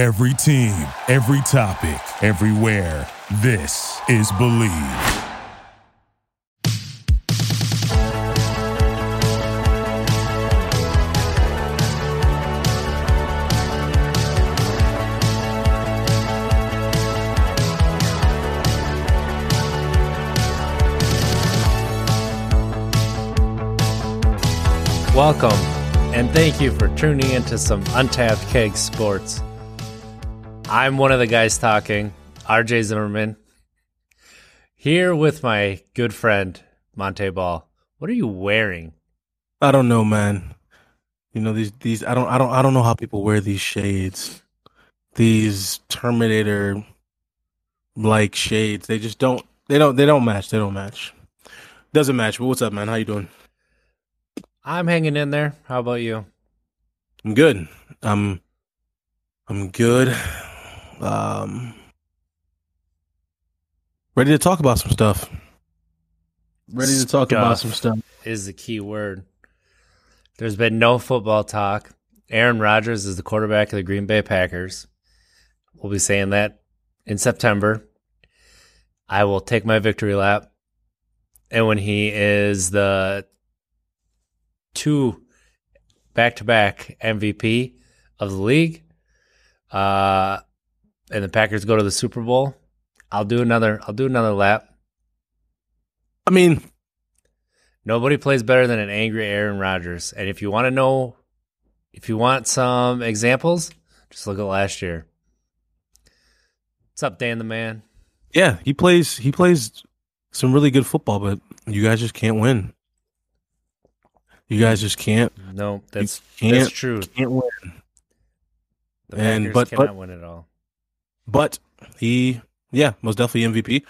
Every team, every topic, everywhere. This is Believe. Welcome, and thank you for tuning into some Untapped Keg Sports. I'm one of the guys talking, RJ Zimmerman, here with my good friend, Montee Ball. What are you wearing? I don't know, man. You know these these I don't I don't I don't know how people wear these shades. These Terminator like shades. They just don't they don't they don't match. They don't match. Doesn't match. But what's up, man? How you doing? I'm hanging in there. How about you? I'm good. I'm I'm good. Um ready to talk about some stuff. Ready to talk about some stuff. Is the key word. There's been no football talk. Aaron Rodgers is the quarterback of the Green Bay Packers. We'll be saying that in September. I will take my victory lap. And when he is the two back to back MVP of the league, uh, and the Packers go to the Super Bowl, I'll do another. I'll do another lap. I mean, nobody plays better than an angry Aaron Rodgers. And if you want to know, if you want some examples, just look at last year. What's up, Dan the man? Yeah, he plays. He plays some really good football, but you guys just can't win. You guys just can't. No, that's that's true. Can't win. The and Packers but cannot but, win at all. But he, yeah, most definitely MVP.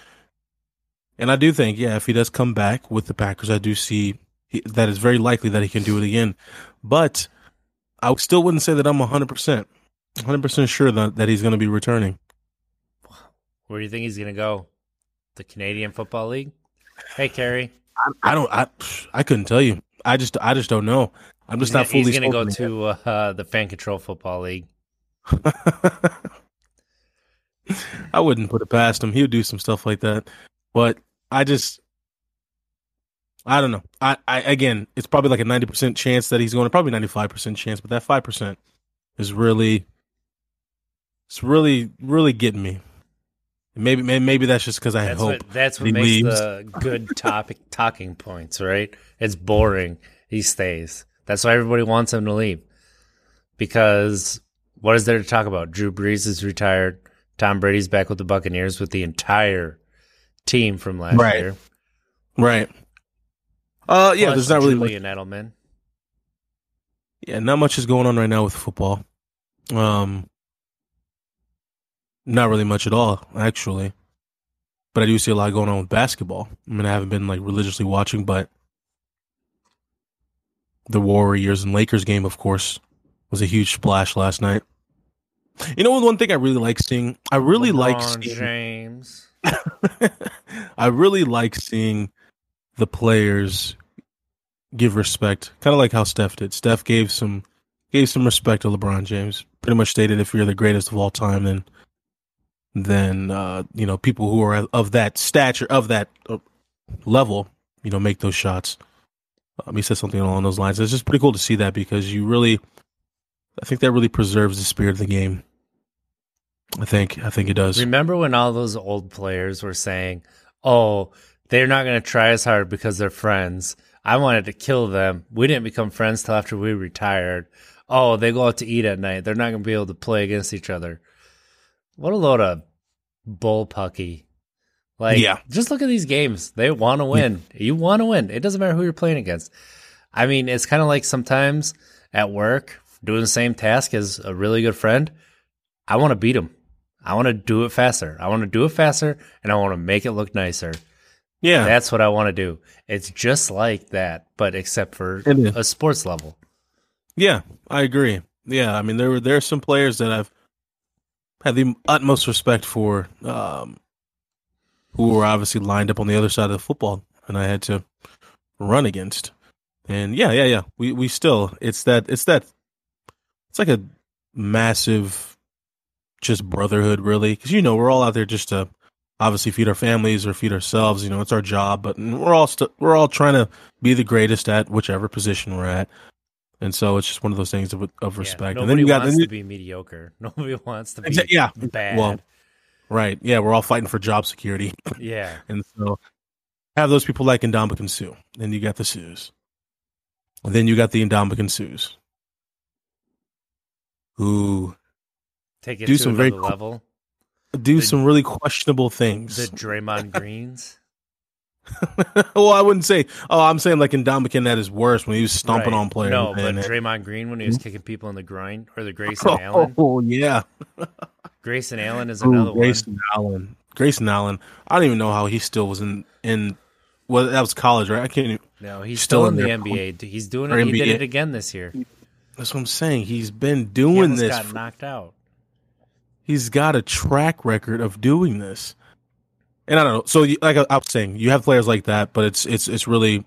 And I do think, yeah, if he does come back with the Packers, I do see he, that it's very likely that he can do it again. But I still wouldn't say that I'm 100%, 100% sure that, that he's going to be returning. Where do you think he's going to go? The Canadian Football League? Hey, Kerry. I, I, don't. I I couldn't tell you. I just I just don't know. I'm just he's not fully. He's going to go to uh, the Fan Control Football League. I wouldn't put it past him. He would do some stuff like that. But I just I don't know. I, I again, it's probably like a ninety percent chance that he's going to probably ninety five percent chance, but that five percent is really it's really really getting me. Maybe maybe, that's just because I that's hope what, that's what makes leaves. the good topic talking points, right? It's boring. He stays. That's why everybody wants him to leave. Because what is there to talk about? Drew Brees is retired. Tom Brady's back with the Buccaneers with the entire team from last right. year. Right. Uh, yeah. Plus there's not really Julian Edelman. Yeah, not much is going on right now with football. Um, not really much at all, actually. But I do see a lot going on with basketball. I mean, I haven't been like religiously watching, but the Warriors and Lakers game, of course, was a huge splash last night. You know, one thing I really like seeing. I really LeBron like seeing, James. I really like seeing the players give respect, kind of like how Steph did. Steph gave some gave some respect to LeBron James. Pretty much stated, if you're the greatest of all time, then then uh, you know people who are of that stature, of that uh, level, you know, make those shots. Um, he said something along those lines. It's just pretty cool to see that because you really, I think that really preserves the spirit of the game. I think I think it does. Remember when all those old players were saying, "Oh, they're not going to try as hard because they're friends." I wanted to kill them. We didn't become friends till after we retired. Oh, they go out to eat at night. They're not going to be able to play against each other. What a load of bullpucky. Like, yeah. just look at these games. They want to win. Yeah. You want to win. It doesn't matter who you're playing against. I mean, it's kind of like sometimes at work, doing the same task as a really good friend. I want to beat him. I want to do it faster. I want to do it faster and I want to make it look nicer. Yeah. That's what I want to do. It's just like that, but except for a sports level. Yeah, I agree. Yeah, I mean there were there are some players that I've had the utmost respect for um, who were obviously lined up on the other side of the football and I had to run against. And yeah, yeah, yeah. We we still it's that it's that it's like a massive just brotherhood, really, because you know we're all out there just to obviously feed our families or feed ourselves. You know, it's our job, but we're all we st- we're all trying to be the greatest at whichever position we're at. And so it's just one of those things of, of respect. Yeah, and then you got wants then to be mediocre. Nobody wants to be yeah. bad. Well, right, yeah, we're all fighting for job security, yeah. and so have those people like Ndamukong Suh. Then you got the Suhs. And then you got the Ndamukong Suhs. Who Take it Do to some very level. do The- some really questionable things. The Draymond Greens. well, I wouldn't say. Oh, I'm saying like Ndamukong at his worst when he was stomping Right. on players. No, but and- Draymond Green when he was mm-hmm. kicking people in the groin, or the Grayson Allen. Oh yeah, Grayson Allen is Ooh, another Grayson Allen. Grayson Allen. I don't even know how he still was in in. Well, that was college, right? I can't. Even. No, he's Still still, in in the. NBA. He's doing it. He did it again this year. That's what I'm saying. He's been doing almost this. got knocked out. He's got a track record of doing this. And I don't know. So, you, like I I was saying, you have players like that, but it's it's it's really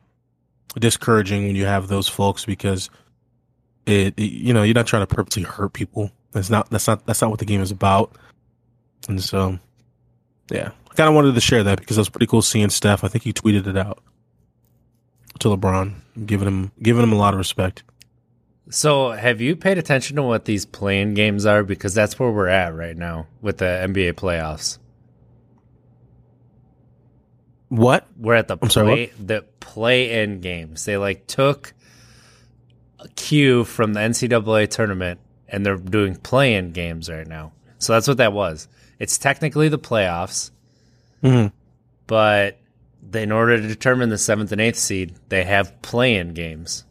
discouraging when you have those folks because it, it- you know you're not trying to purposely hurt people. That's not that's not that's not what the game is about. And so, yeah, I kind of wanted to share that because it was pretty cool seeing Steph. I think he tweeted it out to LeBron, giving him giving him a lot of respect. So, have you paid attention to what these playing games are? Because that's where we're at right now with the NBA playoffs. What? We're at the I'm sorry, play the play in games. They like took a cue from the NCAA tournament and they're doing play in games right now. So that's what that was. It's technically the playoffs, Mhm. but in order to determine the seventh and eighth seed, they have play in games.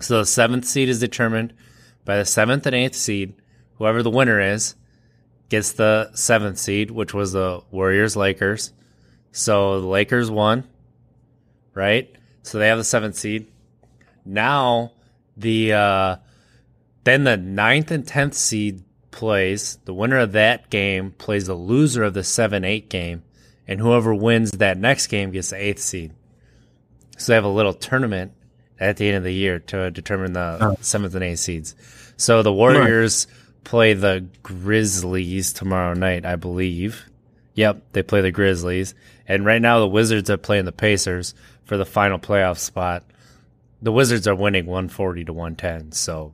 So the seventh seed is determined by the seventh and eighth seed. Whoever the winner is gets the seventh seed, which was the Warriors Lakers. So the Lakers won, right? So they have the seventh seed. Now the uh, then the ninth and tenth seed plays. The winner of that game plays the loser of the seven eight game, and whoever wins that next game gets the eighth seed. So they have a little tournament at the end of the year to determine the Oh. seventh and eighth seeds. So the Warriors play the Grizzlies tomorrow night, I believe. Yep, they play the Grizzlies. And right now the Wizards are playing the Pacers for the final playoff spot. The Wizards are winning 140 to 110, so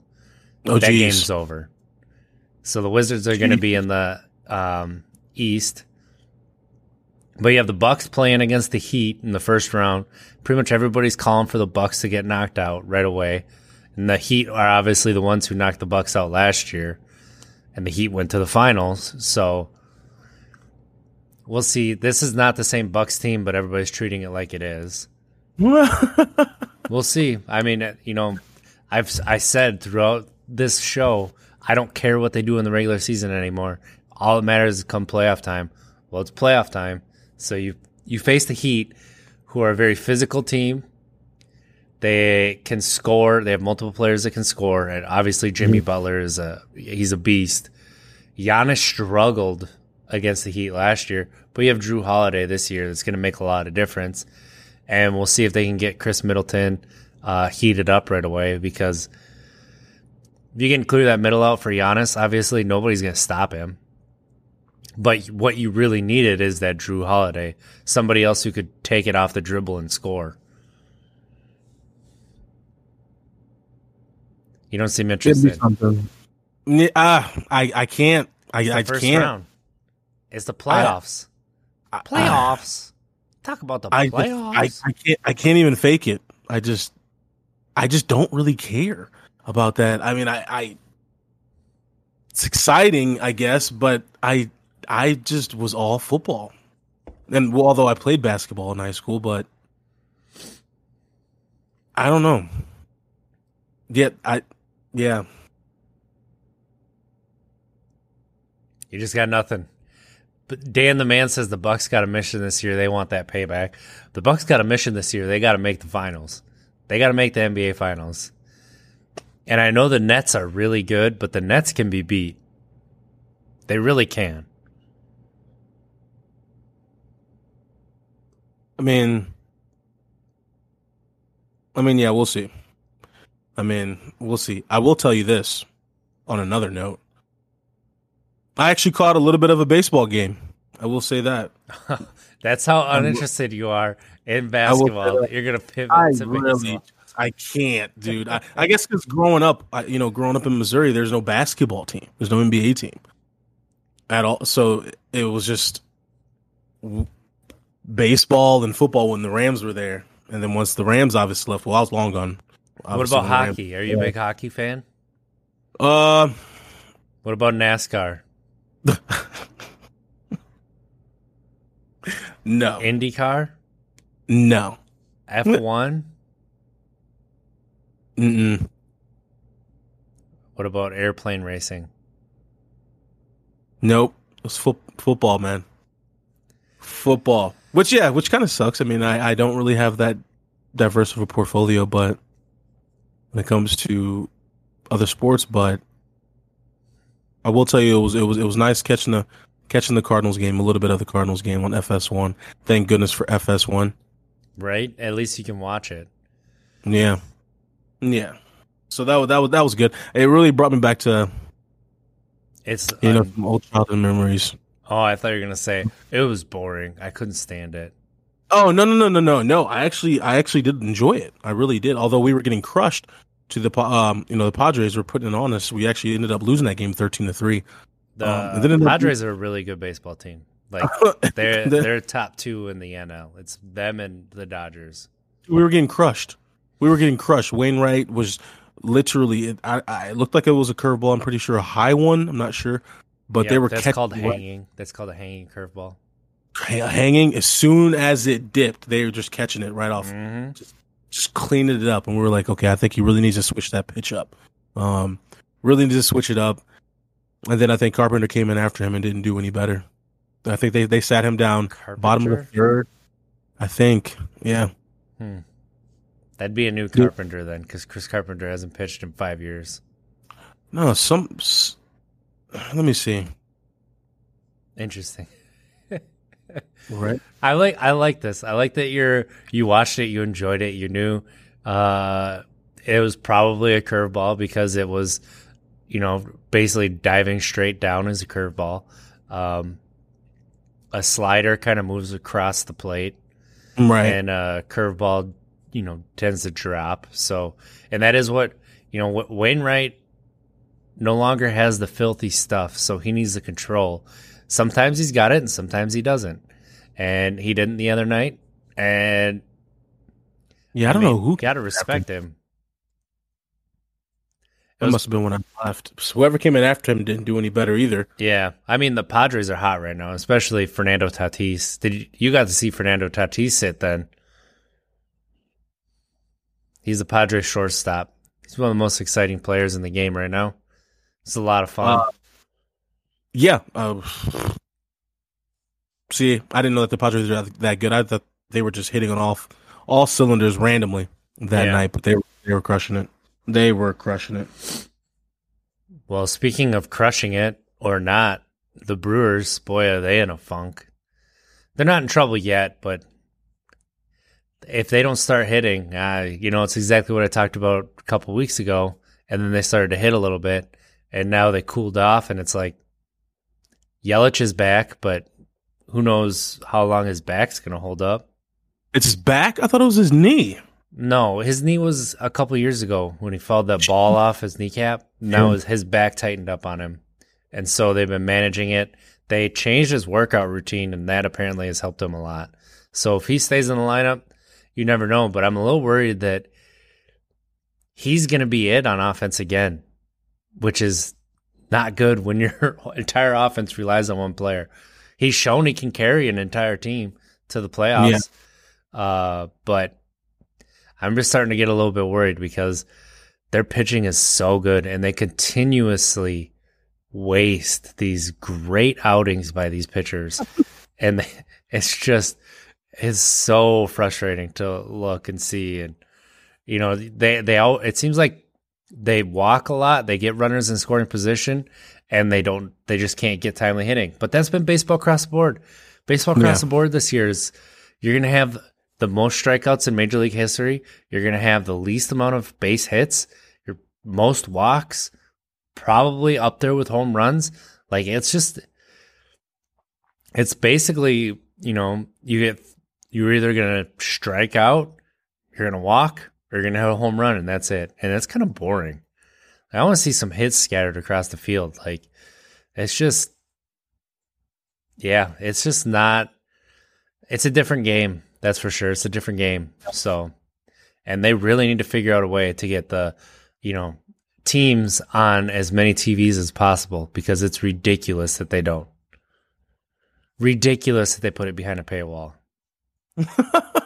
Oh, that geez. game's over. So the Wizards are going to be in the um, East. But you have the Bucks playing against the Heat in the first round. Pretty much everybody's calling for the Bucks to get knocked out right away. And the Heat are obviously the ones who knocked the Bucks out last year. And the Heat went to the finals. So we'll see. This is not the same Bucks team, but everybody's treating it like it is. We'll see. I mean, you know, I've I said throughout this show, I don't care what they do in the regular season anymore. All that matters is come playoff time. Well, it's playoff time, so you you face the Heat, who are a very physical team. They can score. They have multiple players that can score, and obviously Jimmy Butler is a he's a beast. Giannis struggled against the Heat last year, but you have Jrue Holiday this year that's going to make a lot of difference and we'll see if they can get Khris Middleton uh, heated up right away because if you can clear that middle out for Giannis, obviously nobody's going to stop him. But what you really needed is that Jrue Holiday, somebody else who could take it off the dribble and score. You don't seem It'd be interested. something. Yeah, ah, I I can't. I It's the I first can't. round. It's the playoffs. I- playoffs. Talk about the I, playoffs. I I can't I can't even fake it. I just I just don't really care about that. I mean, I, I it's exciting, I guess, but I I just was all football. And well, although I played basketball in high school, but I don't know. Yet I yeah. You just got nothing. But Dan the man says the Bucks got a mission this year. They want that payback. The Bucks got a mission this year. They got to make the finals. They got to make the NBA finals. And I know the Nets are really good, but the Nets can be beat. They really can. I mean, I mean, yeah, we'll see. I mean, we'll see. I will tell you this on another note. I actually caught a little bit of a baseball game. I will say that. That's how uninterested you are in basketball. that You're gonna pivot I to really, baseball. I can't, dude. I, I guess because growing up, I, you know, growing up in Missouri, there's no basketball team. There's no NBA team at all. So it was just baseball and football when the Rams were there, and then once the Rams obviously left, well, I was long gone. What about the Rams- hockey? Are you a big hockey fan? Uh, What about NASCAR? no, IndyCar? no, F1? Mm-mm. What about airplane racing? nope. It was fo- football, man. Football, which yeah, which kind of sucks. I mean, I I don't really have that diverse of a portfolio, but when it comes to other sports, but I will tell you it was it was it was nice catching the catching the Cardinals game, a little bit of the Cardinals game on FS1. Thank goodness for FS1. Right? At least you can watch it. Yeah, yeah. So that was that was that was good. It really brought me back to It's you know un- some old childhood memories. Oh, I thought you were gonna say it was boring. I couldn't stand it. Oh no no no no no no! I actually I actually did enjoy it. I really did. Although we were getting crushed to the um you know the Padres were putting it on us. We actually ended up losing that game thirteen to three. The Um, then Padres are a really good baseball team. Like they're The- they're top two in the NL. It's them and the Dodgers. we were getting crushed. We were getting crushed. Wainwright was literally. It, I, I it looked like it was a curveball. I'm pretty sure a high one. I'm not sure, but they were that's catching called hanging. That's called a hanging curveball. hanging as soon as it dipped. They were just catching it right off, hmm just cleaning it up. And we were like, okay, I think he really needs to switch that pitch up. Um, really needs to switch it up. And then I think Carpenter came in after him and didn't do any better. I think they they sat him down bottom of the third. I think, yeah. That'd be a new Carpenter then, because Chris Carpenter hasn't pitched in five years. No, some. Let me see. Interesting. Right. I like I like this. I like that you're you watched it, you enjoyed it, you knew uh it was probably a curveball because it was you know basically diving straight down as a curveball. Um a slider kind of moves across the plate Right. and a curveball you know tends to drop. So and that is what you know what Wainwright no longer has the filthy stuff, so he needs the control. Sometimes he's got it and sometimes he doesn't. And he didn't the other night. And yeah, I don't mean, know who. gotta respect him. That must have been when I left. So whoever came in after him didn't do any better either. Yeah, I mean the Padres are hot right now, especially Fernando Tatis. Did you, you got to see Fernando Tatis sit then? He's the Padres shortstop. He's one of the most exciting players in the game right now. It's a lot of fun. Uh, Yeah. Uh, see, I didn't know that the Padres were that good. I thought they were just hitting on all all cylinders randomly that Yeah. night, but they were they were crushing it. They were crushing it. well, speaking of crushing it or not, the Brewers, boy, are they in a funk. They're not in trouble yet, but if they don't start hitting, uh, you know, it's exactly what I talked about a couple weeks ago. And then they started to hit a little bit, and now they cooled off, and it's like Yelich is back, but who knows how long his back's going to hold up. It's his back. I thought it was his knee. No, his knee was a couple years ago when he fouled that ball off his kneecap. Now his back tightened up on him. And so they've been managing it. They changed his workout routine, and that apparently has helped him a lot. So if he stays in the lineup, you never know. But I'm a little worried that he's going to be it on offense again, which is not good when your entire offense relies on one player. He's shown he can carry an entire team to the playoffs. Uh, but I'm just starting to get a little bit worried because their pitching is so good and they continuously waste these great outings by these pitchers. and it's just it's so frustrating to look and see and you know they they all it seems like they walk a lot, they get runners in scoring position and they don't they just can't get timely hitting. But that's been baseball across the board. Baseball across Yeah. the board this year is you're going to have the most strikeouts in major league history. You're going to have the least amount of base hits, your most walks, probably up there with home runs. Like it's just it's basically, you know, you get you're either gonna strike out, you're gonna walk, you're gonna have a home run, and that's it. And that's kind of boring. I want to see some hits scattered across the field. Like it's just yeah, it's just not it's a different game, that's for sure. It's a different game. So and they really need to figure out a way to get the, you know, teams on as many TVs as possible because it's ridiculous that they don't. Ridiculous that they put it behind a paywall.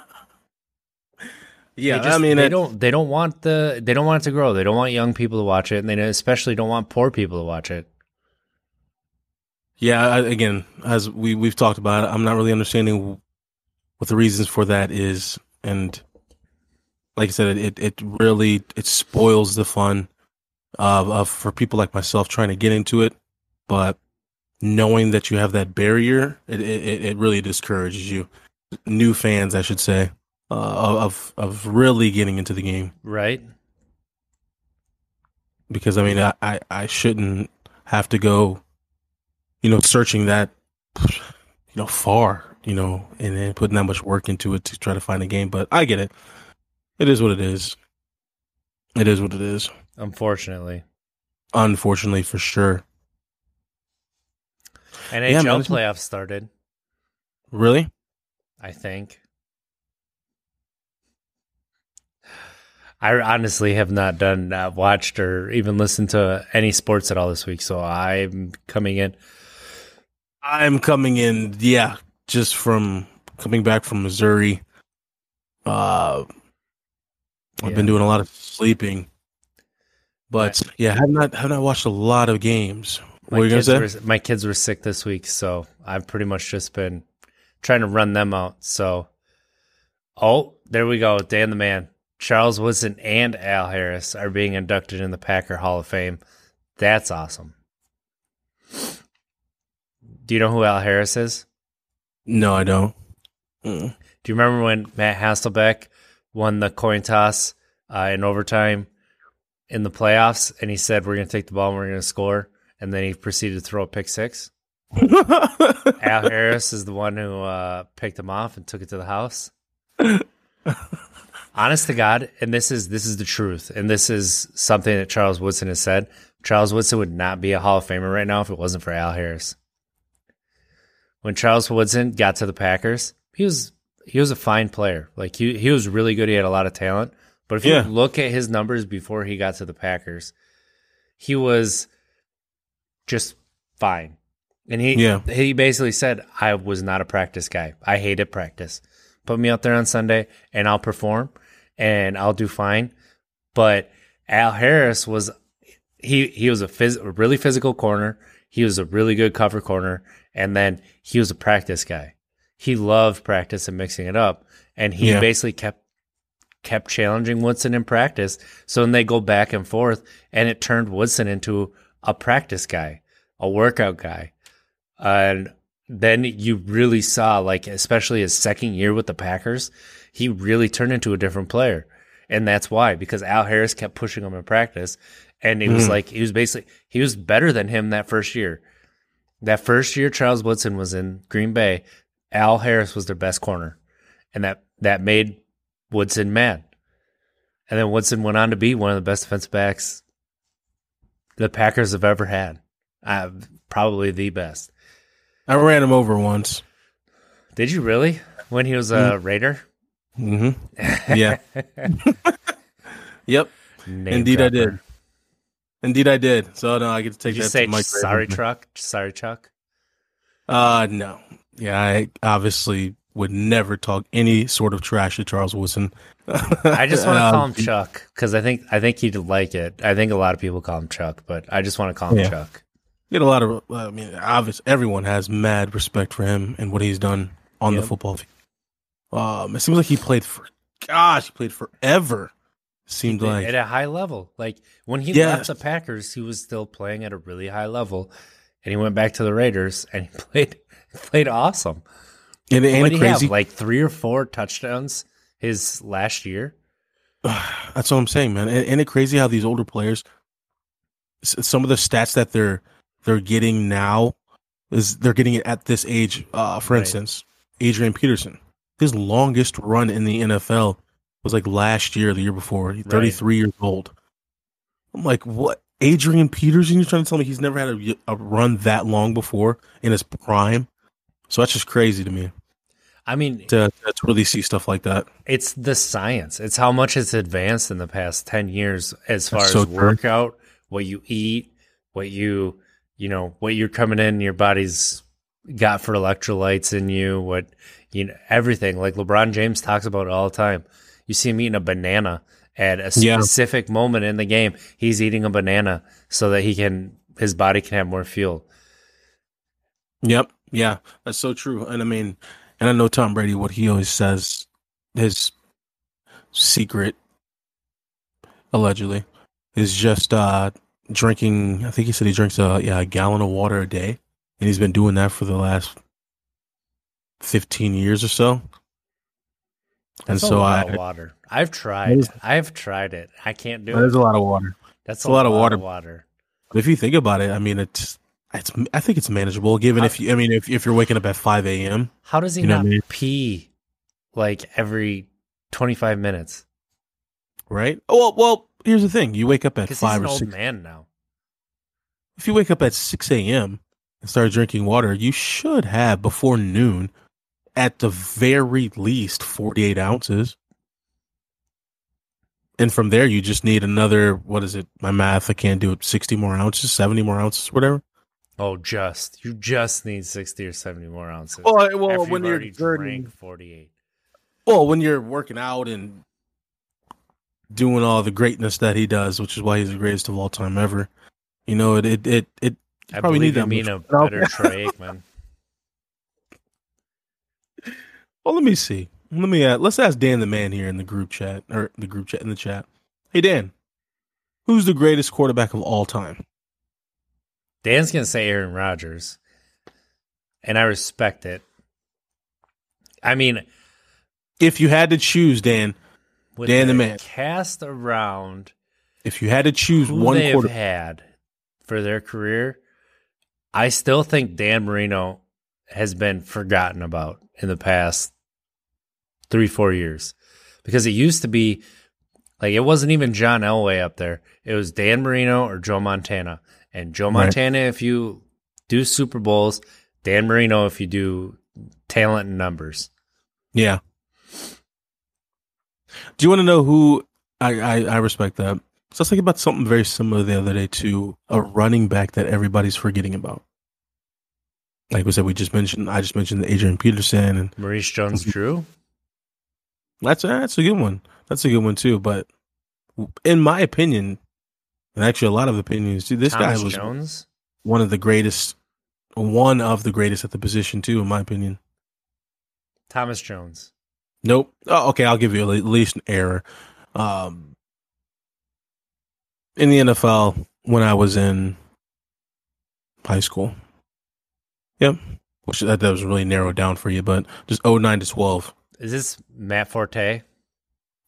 yeah, just- I mean, they don't they don't want the they don't want it to grow. They don't want young people to watch it, and they especially don't want poor people to watch it. Yeah, I, again, as we we've talked about, it, I'm not really understanding what the reasons for that is, and like I said, it it really it spoils the fun of, of for people like myself trying to get into it, but knowing that you have that barrier, it it, it really discourages you, new fans, I should say, uh, of of really getting into the game Right? because I mean I, I, I shouldn't have to go, you know, searching that, you know, far, you know, and then putting that much work into it to try to find a game. But I get it. It is what it is. It is what it is. Unfortunately. Unfortunately, for sure. NHL Yeah, man, playoffs started, Really? I think. I honestly have not done, uh, watched, or even listened to any sports at all this week. So I'm coming in. I'm coming in. Yeah, just from coming back from Missouri. Uh, I've Yeah. been doing a lot of sleeping, but yeah, have not have not watched a lot of games. What My were you gonna say? were, my kids were sick this week, so I've pretty much just been trying to run them out. So, oh, there we go. Dan the man. Charles Woodson and Al Harris are being inducted in the Packer Hall of Fame. That's awesome. Do you know who Al Harris is? No, I don't. Mm. Do you remember when Matt Hasselbeck won the coin toss uh, in overtime in the playoffs, and he said, "We're going to take the ball and we're going to score," and then he proceeded to throw a pick six? Al Harris is the one who uh, picked him off and took it to the house. Honest to God, and this is this is the truth, and this is something that Charles Woodson has said. Charles Woodson would not be a Hall of Famer right now if it wasn't for Al Harris. When Charles Woodson got to the Packers, he was he was a fine player. Like he he was really good. He had a lot of talent. But if Yeah. you look at his numbers before he got to the Packers, he was just fine. And he Yeah. he basically said, I was not a practice guy. I hated practice. Put me out there on Sunday and I'll perform and I'll do fine. But Al Harris was he he was a, phys- a really physical corner. He was a really good cover corner, and then he was a practice guy. He loved practice and mixing it up, and he Yeah. basically kept kept challenging Woodson in practice. So then they go back and forth, and it turned Woodson into a practice guy, a workout guy, and then you really saw like especially his second year with the Packers, he really turned into a different player. And that's why, because Al Harris kept pushing him in practice. And it was Mhm. like he was basically he was better than him that first year. That first year Charles Woodson was in Green Bay, Al Harris was their best corner. And that that made Woodson mad. And then Woodson went on to be one of the best defensive backs the Packers have ever had. Uh, probably the best. I ran him over once. Did you really? When he was a Raider? hmm Yeah. yep. Name Indeed, I did. Indeed, I did. So no, I get to take Did you say to Mike. sorry, Ravensman. truck? Sorry, Chuck. Uh, no. Yeah, I obviously would never talk any sort of trash to Charles Woodson. I just want to Um, call him Chuck because I think I think he'd like it. I think a lot of people call him Chuck, but I just want to call him Yeah. Chuck. Get a lot of. I mean, obvious. everyone has mad respect for him and what he's done on the football field. Um, it seems like he played for. Gosh, he played forever. Seemed like at a high level. Like when he Yes. left the Packers, he was still playing at a really high level, and he went back to the Raiders and he played played awesome. and, and what did he crazy. have? Like three or four touchdowns his last year. That's what I'm saying, man. And, and it crazy how these older players, some of the stats that they're they're getting now is they're getting it at this age. Uh, for Right. instance, Adrian Peterson, his longest run in the NFL was like last year, the year before. He's 33 years old. I'm like, what? Adrian Peterson? You're trying to tell me he's never had a, a run that long before in his prime? So that's just crazy to me I mean, to, to really see stuff like that. it's the science. It's how much it's advanced in the past 10 years as far so as true. workout, what you eat, what you, you know, what you're coming in, your body's got for electrolytes in you, what, you know, everything. Like LeBron James talks about all the time. You see him eating a banana at a Yeah. specific moment in the game. He's eating a banana so that he can, his body can have more fuel. Yep. Yeah, that's so true. And I mean, and I know Tom Brady, what he always says, his secret, allegedly, is just uh drinking. I think he said he drinks a yeah a gallon of water a day, and he's been doing that for the last fifteen years or so. And That's a so lot I, of water. I've tried. I've tried it. I can't do there's it. There's a lot of water. That's a lot of water. water. But if you think about it, I mean, it's it's. I think it's manageable. Given if you, I mean, if if you're waking up at five a.m. How does he You know not I mean? pee like every 25 minutes? right? Oh, well, well, here's the thing: you wake up at five or old six. man now. If you wake up at six a.m. and start drinking water, you should have before noon, at the very least, forty-eight ounces. And from there, you just need another. What is it? My math, I can't do it. Sixty more ounces, seventy more ounces, whatever. Oh, just you just need 60 or 70 more ounces. Well, well, when you're dirty, 48. well, when you're working out and doing all the greatness that he does, which is why he's the greatest of all time ever. You know, it it it, it I probably believe need that mean much- a better Troy Aikman. Well, let me see. Let me uh, let's ask Dan the man here in the group chat or the group chat in the chat. Hey Dan, who's the greatest quarterback of all time? Dan's gonna say Aaron Rodgers, and I respect it. I mean, If you had to choose, Dan, with Dan the man. cast around if you had to choose one quarter, had for their career, I still think Dan Marino has been forgotten about in the past three, four years. Because it used to be like it wasn't even John Elway up there. It was Dan Marino or Joe Montana. And Joe Right. Montana if you do Super Bowls, Dan Marino if you do talent and numbers. yeah. Do you want to know who I, I I respect that? So I was thinking about something very similar the other day to a running back that everybody's forgetting about. Like we said, we just mentioned. I just mentioned the Adrian Peterson, and Maurice Jones mm-hmm. Drew. That's that's a good one. That's a good one too. But in my opinion, and actually a lot of opinions too, this Thomas guy was Jones. one of the greatest, one of the greatest at the position too, in my opinion. Thomas Jones. Nope. Oh, okay, I'll give you at least an error. Um, in the NFL, when I was in high school, yep, which that, that was really narrowed down for you, but just 09 to 12. Is this Matt Forte?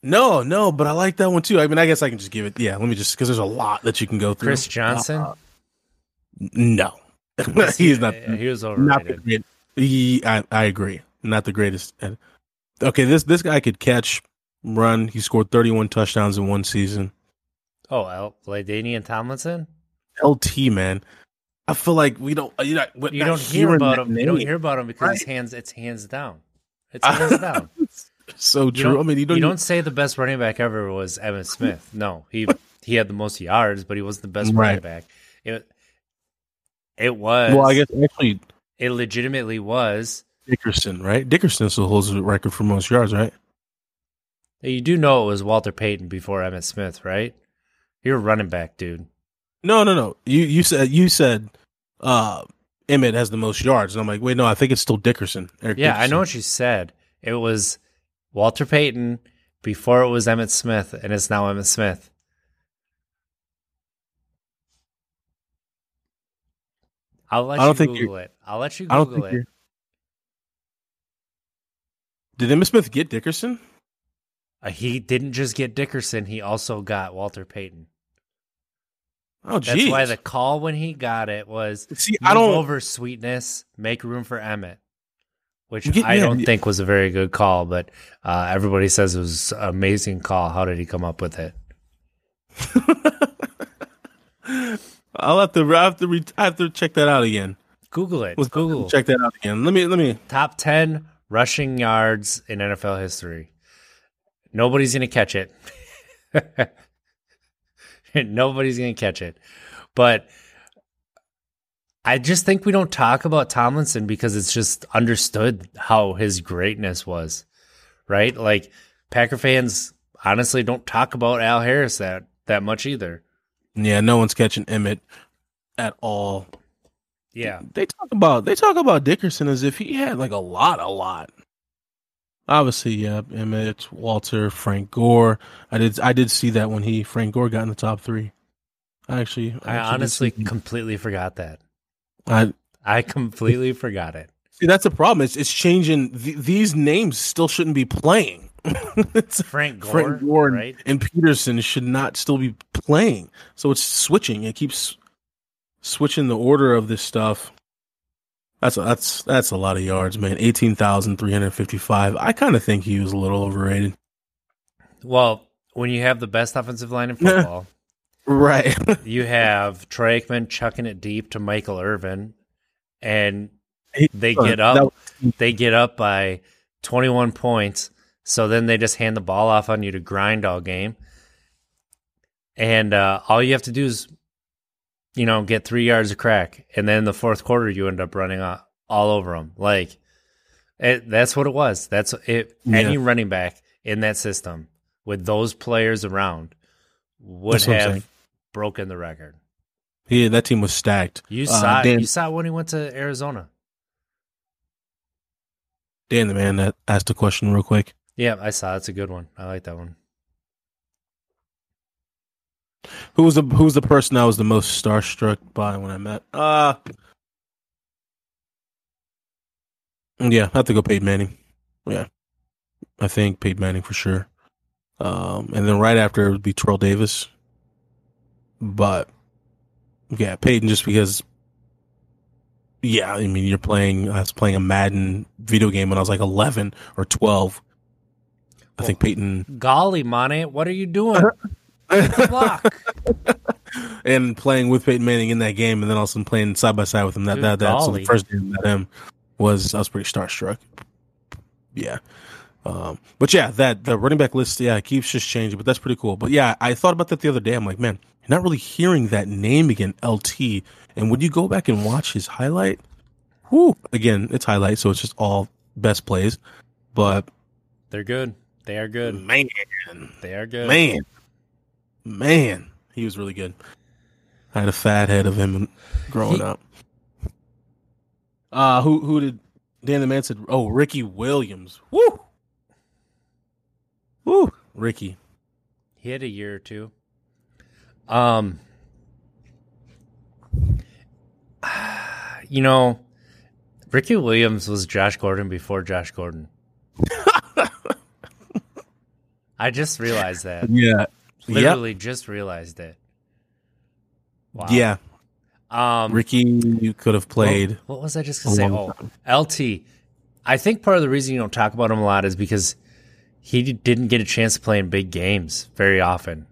No, no, but I like that one too. I mean, I guess I can just give it. Yeah, let me just because there's a lot that you can go through. Chris Johnson? Uh, no, he's not. He was Not the overrated. great. He, I, I agree. Not the greatest. Okay, this this guy could catch, run. He scored 31 touchdowns in one season. Oh, El- LaDainian Tomlinson. LT man, I feel like we don't. You know, You don't hear about him. You don't hear about him because his Right. hands. It's hands down. It's hands down. So true. I mean, you you don't. you don't, say the best running back ever was Emmitt Smith. No, he he had the most yards, but he wasn't the best Right. running back. It it was. well, I guess actually it legitimately was. Dickerson, right? Dickerson still holds the record for most yards, right? You do know it was Walter Payton before Emmitt Smith, right? You're a running back, dude. No, no, no. You you said you said uh Emmitt has the most yards, and I'm like, wait, no, I think it's still Dickerson. Eric Yeah, I know what you said. It was Walter Payton before it was Emmitt Smith, and it's now Emmitt Smith. I'll let I don't you think Google it. I'll let you Google it. Did Emmitt Smith get Dickerson? Uh, he didn't just get Dickerson; he also got Walter Payton. Oh, That's why the call when he got it was See, I don't. over sweetness, make room for Emmitt, which I don't yeah. think was a very good call, but uh, everybody says it was an amazing call. How did he come up with it? I'll have to. I have to. Re- I have to check that out again. Google it. Let's Google check that out again. Let me. Let me. top 10 rushing yards in NFL history. Nobody's going to catch it. Nobody's going to catch it. But I just think we don't talk about Tomlinson because it's just understood how his greatness was, right? Like Packer fans honestly don't talk about Al Harris that that much either. Yeah, no one's catching Emmitt at all. Yeah. They talk about they talk about Dickerson as if he had like a lot, a lot. Obviously, yeah, Emmitt, Walter, Frank Gore. I did I did see that when he Frank Gore got in the top three. I actually, I actually did honestly completely forgot that. I I completely forgot it. see that's the problem. It's it's changing. Th- these names still shouldn't be playing. It's- Frank Gore, Frank Gore and, right? and Peterson should not still be playing. So it's switching. It keeps switching the order of this stuff. That's a, that's that's a lot of yards, man. Eighteen thousand three hundred fifty-five. I kind of think he was a little overrated. Well, when you have the best offensive line in football, Right. you have Troy Aikman chucking it deep to Michael Irvin, and they get up. They get up by twenty-one points. So then they just hand the ball off on you to grind all game, and uh, all you have to do is, you know, get three yards of crack, and then in the fourth quarter you end up running all, all over them. Like it, that's what it was. That's it. Any running back in that system with those players around would That's what I'm saying. have broken the record. yeah, that team was stacked. You Uh, saw. Dan- You saw when he went to Arizona. Dan, the man that asked a question real quick. Yeah, I saw. That's a good one. I like that one. Who was the who was the person I was the most starstruck by when I met? Uh Yeah, I have to go Peyton Manning. Yeah. I think Peyton Manning for sure. Um and then right after it would be Terrell Davis. But yeah, Peyton just because yeah, I mean you're playing I was playing a Madden video game when I was like eleven or twelve. I think Peyton Golly, Mane, what are you doing? And playing with Peyton Manning in that game, and then also playing side by side with him. That Good that that so the first game I met him was I was pretty starstruck. Yeah, um, but yeah, that the running back list, yeah, it keeps just changing, but that's pretty cool. But yeah, I thought about that the other day. I'm like, man, you're not really hearing that name again, LT. And when you go back and watch his highlight, whoo, again, it's highlight, so it's just all best plays. But They're good. They are good. man, They are good. man, man, he was really good. I had a fat head of him growing He- up. Uh who who did Dan the man said? Oh, Ricky Williams. Woo, woo, Ricky. He had a year or two. Um, you know, Ricky Williams was Josh Gordon before Josh Gordon. I just realized that. Yeah, Literally just realized it. Wow. yeah. Um, Ricky, you could have played. What, what was I just going to say? Oh, LT. I think part of the reason you don't talk about him a lot is because he didn't get a chance to play in big games very often.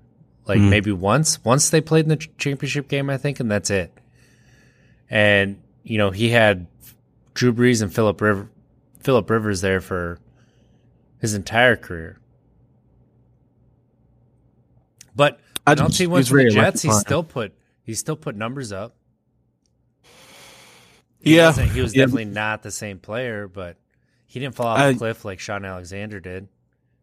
Like Mm. maybe once. Once they played in the championship game, I think, and that's it. And you know he had Drew Brees and Philip River, Philip Rivers there for his entire career. But I LT he went was the Jets, he still put he still put numbers up. Yeah, he was yeah. definitely not the same player, but he didn't fall off I- the cliff like Shaun Alexander did.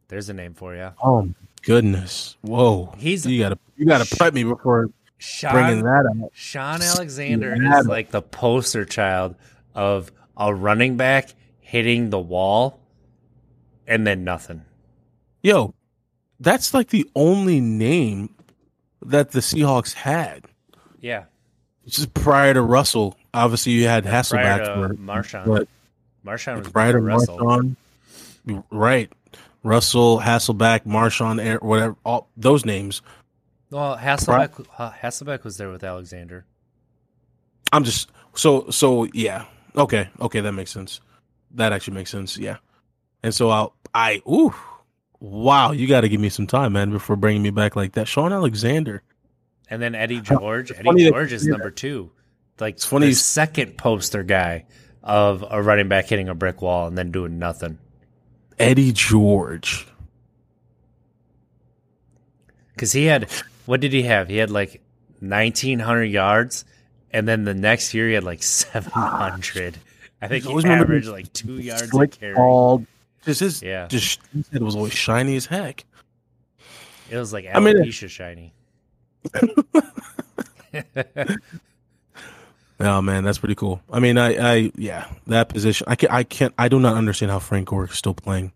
There's a name for you. Oh goodness! Whoa, He's- you gotta you gotta prep me before bringing Shaun, that up. Shaun Alexander is like the poster child of a running back hitting the wall and then nothing. Yo, that's like the only name that the Seahawks had. Yeah. Just prior to Russell, obviously you had Prior Hasselbeck, to for, Marshawn. but Marshawn was prior to Russell. Marshawn, right? Russell, Hasselbeck, Marshawn, Air- whatever, all those names. Well, Hasselbeck, uh, Hasselbeck was there with Alexander. I'm just so so yeah. Okay, okay, that makes sense. That actually makes sense. Yeah. And so I'll I ooh wow, you got to give me some time, man, before bringing me back like that. Shaun Alexander. And then Eddie George. It's Eddie George you is say number two. Like It's funny the second poster guy of a running back hitting a brick wall and then doing nothing. Eddie George. Because he had, what did he have? He had like 1,900 yards. And then the next year he had like 700. I think I he always averaged like two yards a carry. bald. Just his Yeah. just his head was always shiny as heck. It was like I mean, alopecia shiny. Oh man, that's pretty cool. I mean, I, I, yeah, that position. I can, I can't, I do not understand how Frank Gore is still playing.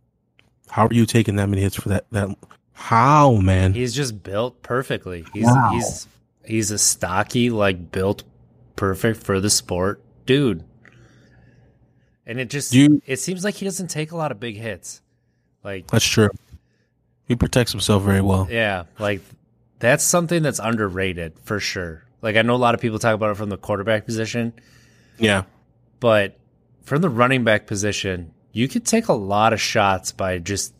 How are you taking that many hits for that? That how, man? He's just built perfectly. He's Wow. he's he's a stocky, like built perfect for the sport dude. And it just you, it seems like he doesn't take a lot of big hits. Like That's true. He protects himself very well. yeah, like that's something that's underrated for sure. Like I know a lot of people talk about it from the quarterback position, Yeah, but from the running back position, you could take a lot of shots by just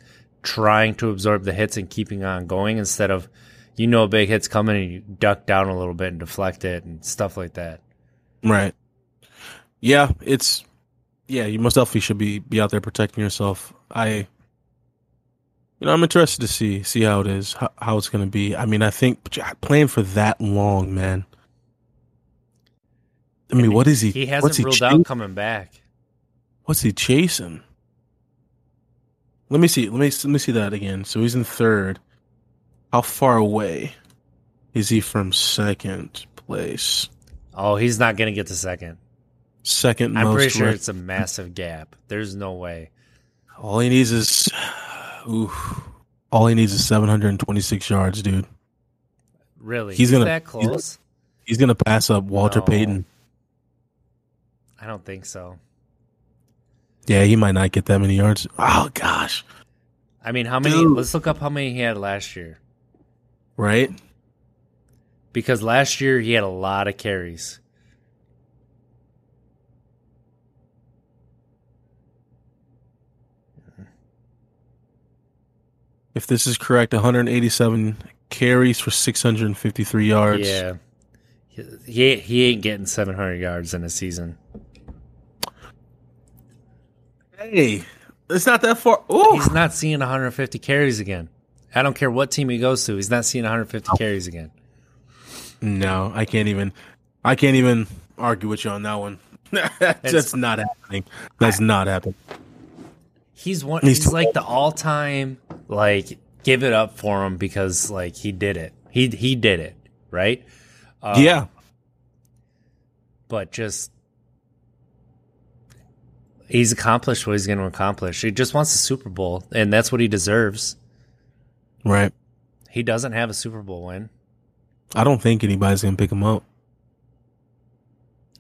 trying to absorb the hits and keeping on going instead of you know a big hit's coming and you duck down a little bit and deflect it and stuff like that. right. Yeah, it's yeah. You most definitely should be be out there protecting yourself. I, you know, I'm interested to see see how it is, how, how it's going to be. I mean, I think playing for that long, man. I mean, And what is he? He hasn't what's he ruled out coming back. What's he chasing? Let me see. Let me let me see that again. So he's in third. How far away is he from second place? Oh, he's not going to get to second. Second I'm most. pretty sure it's a massive gap. There's no way. all he needs is, oof, all he needs is 726 yards, dude. Really? He's He's gonna- that he's- close? He's gonna pass up Walter No. Payton. I don't think so. Yeah, he might not get that many yards. Oh gosh, I mean, how many? Dude. Let's look up how many he had last year. right? Because last year he had a lot of carries. If this is correct, 187 carries for 653 yards. Yeah. He, he ain't getting 700 yards in a season. Hey, it's not that far. Ooh. He's not seeing 150 carries again. I don't care what team he goes to. He's not seeing 150 carries again. No, I can't even. I can't even argue with you on that one. That's not happening. That's not happening. He's one. He's He's, like the all-time like give it up for him because like he did it. He he did it right. Um, yeah, but just he's accomplished what he's going to accomplish. He just wants a Super Bowl, and that's what he deserves. right. He doesn't have a Super Bowl win. I don't think anybody's gonna pick him up.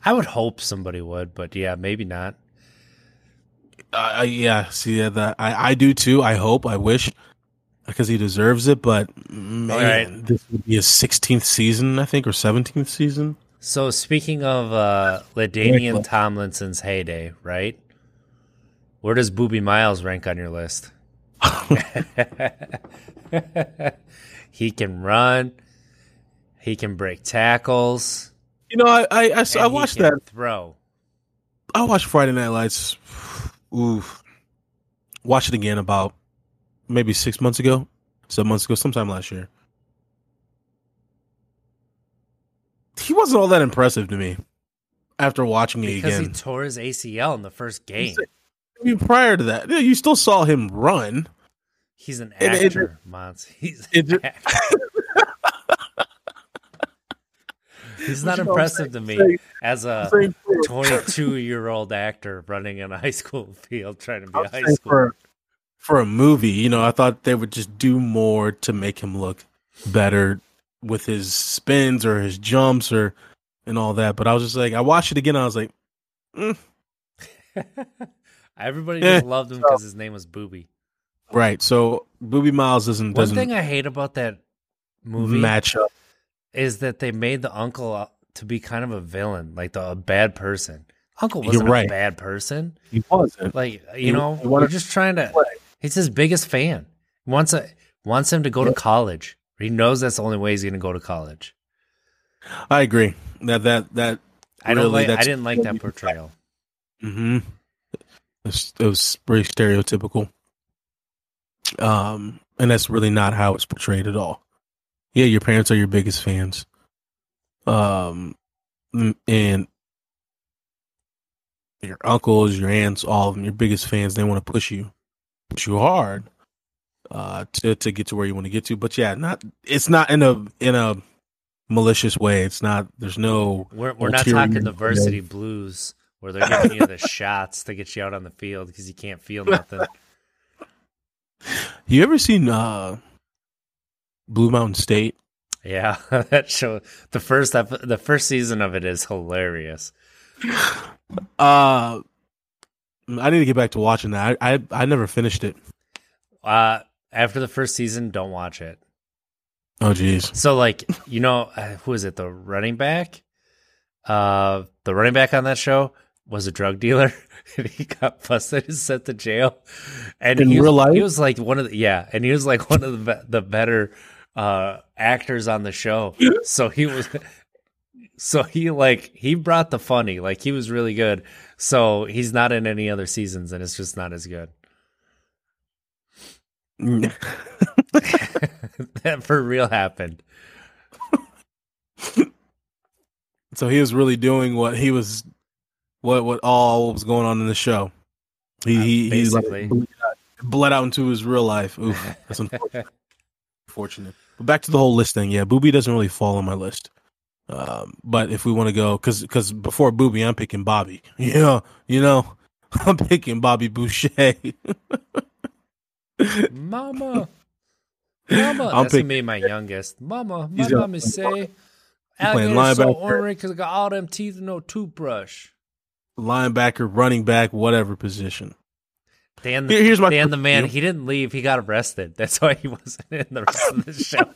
I would hope somebody would, but yeah, maybe not. Uh, I- yeah, see yeah, that I, I do too. I hope, I wish, because he deserves it. But man, Alright. this would be his 16th season, I think, or 17th season. So speaking of uh, LaDainian Tomlinson's heyday, right? Where does Boobie Miles rank on your list? he can run. He can break tackles. You know, I I, I he watched that. Throw. I watched Friday Night Lights. Oof. Watched it again about maybe six months ago, seven months ago, sometime last year. He wasn't all that impressive to me after watching it Because again. he tore his ACL in the first game. I mean, prior to that, you still saw him run. He's an It- it- actor, Mons. He's it- an actor. He's not impressive to me as a 22 year old actor running in a high school field trying to be a high school. for for a movie, you know, I thought they would just do more to make him look better with his spins or his jumps or and all that. But I was just like, I watched it again. I was like, mm, Everybody Yeah. just loved him because his name was Boobie. right. So Boobie Miles doesn't One doesn't. thing I hate about that movie match up. Is that they made the uncle uh, to be kind of a villain, like the, a bad person. Uncle wasn't right. a bad person. He wasn't. Like you He- know, he we're just trying to. play. He's his biggest fan. He wants a wants him to go to college. He knows that's the only way he's going to go to college. I agree. That that that I don't Really, like. I didn't like that portrayal. hmm It was, it was very stereotypical. Um, and that's really not how it's portrayed at all. Yeah, your parents are your biggest fans. Um, and your uncles, your aunts, all of them, your biggest fans. They want to push you, push you hard, uh, to to get to where you want to get to. But yeah, not it's not in a in a malicious way. It's not. There's no. We're we're not talking the motive. varsity blues where they're giving you the shots to get you out on the field because you can't feel nothing. You ever seen uh Blue Mountain State? Yeah, that show. The first ep- the first season of it is hilarious. Uh I need to get back to watching that. I I, I never finished it. Uh, after the first season, don't watch it. Oh jeez. So like you know uh, who is it? The running back. Uh, the running back on that show was a drug dealer, and he got busted and sent to jail. And In he was, real life? he was like one of the yeah, and he was like one of the the better uh actors on the show. So he was. So he like he brought the funny, like he was really good. So he's not in any other seasons, and it's just not as good. that for real happened. so he was really doing what he was what what all was going on in the show. He Uh, he he like bled out, bled out into his real life. Oof, that's unfortunate. Unfortunate. But back to the whole list thing. Yeah, Boobie doesn't really fall on my list. Um, but if we want to go, because because before Boobie, I'm picking Bobby. Yeah, you know, I'm picking Bobby Boucher. Mama. Mama. I'm That's pick- gonna my youngest. Mama. My He's mama say playing alligator so because I got all them teeth and no toothbrush. Linebacker, running back, whatever position. Dan the, here's my Dan the man. He didn't leave, he got arrested. That's why he wasn't in the rest of the show.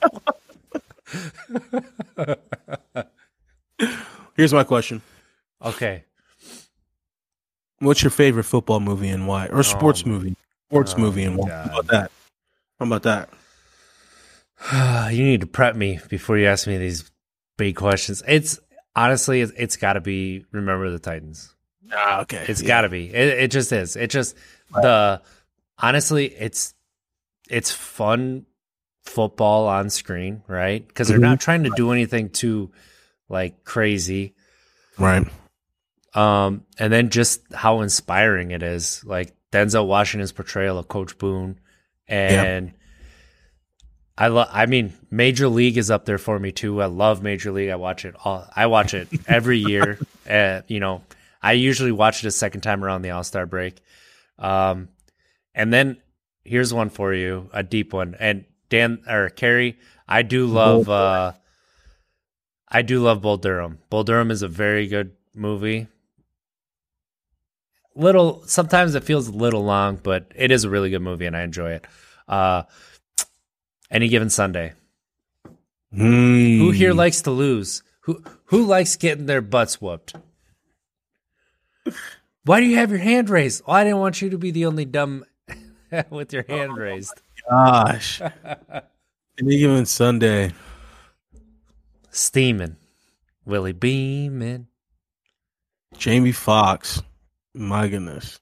Here's my question: Okay. What's your favorite football movie and why, or sports Oh, movie? Sports oh movie and why? God. How about that? How about that? you need to prep me before you ask me these big questions. It's honestly, it's, it's got to be Remember the Titans. Ah, okay. It's Yeah. got to be. It, it just is. It just the honestly, it's it's fun football on screen, right? Because they're Mhm. not trying to do anything too like crazy. right. Um, and then just how inspiring it is, like Denzel Washington's portrayal of Coach Boone, and I love. I mean, Major League is up there for me too. I love Major League. I watch it all. I watch it every year. Uh, you know, I usually watch it a second time around the All Star break. Um, and then here's one for you, a deep one. And Dan or Carrie, I do love. Uh, I do love Bull Durham. Bull Durham is a very good movie. Little sometimes it feels a little long, but it is a really good movie and I enjoy it. Uh, any given Sunday. Who here likes to lose? Who who likes getting their butts whooped? Why do you have your hand raised? Oh, I didn't want you to be the only dumb with your hand oh raised. Gosh. Any given Sunday. Steaming. Willie Beamen. Jamie Foxx. My goodness.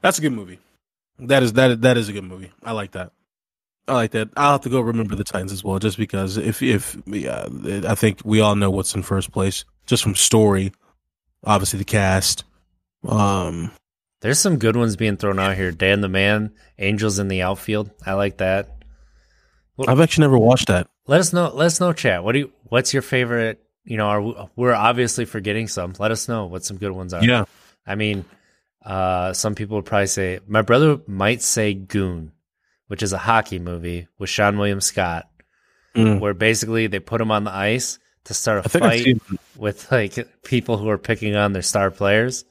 That's a good movie. That is that is- that is a good movie. I like that. I like that. I'll have to go remember the Titans as well, just because if if yeah, I think we all know what's in first place, just from story. Obviously, the cast. Um, There's some good ones being thrown out here. Dan the Man, Angels in the Outfield. I like that. I've actually never watched that. Let us know. Let us know, chat. What do you? What's your favorite? You know, are, we're obviously forgetting some. Let us know what some good ones are. Yeah, I mean, uh, some people would probably say my brother might say Goon, which is a hockey movie with Seann William Scott, Mm. where basically they put him on the ice to start a fight with like people who are picking on their star players.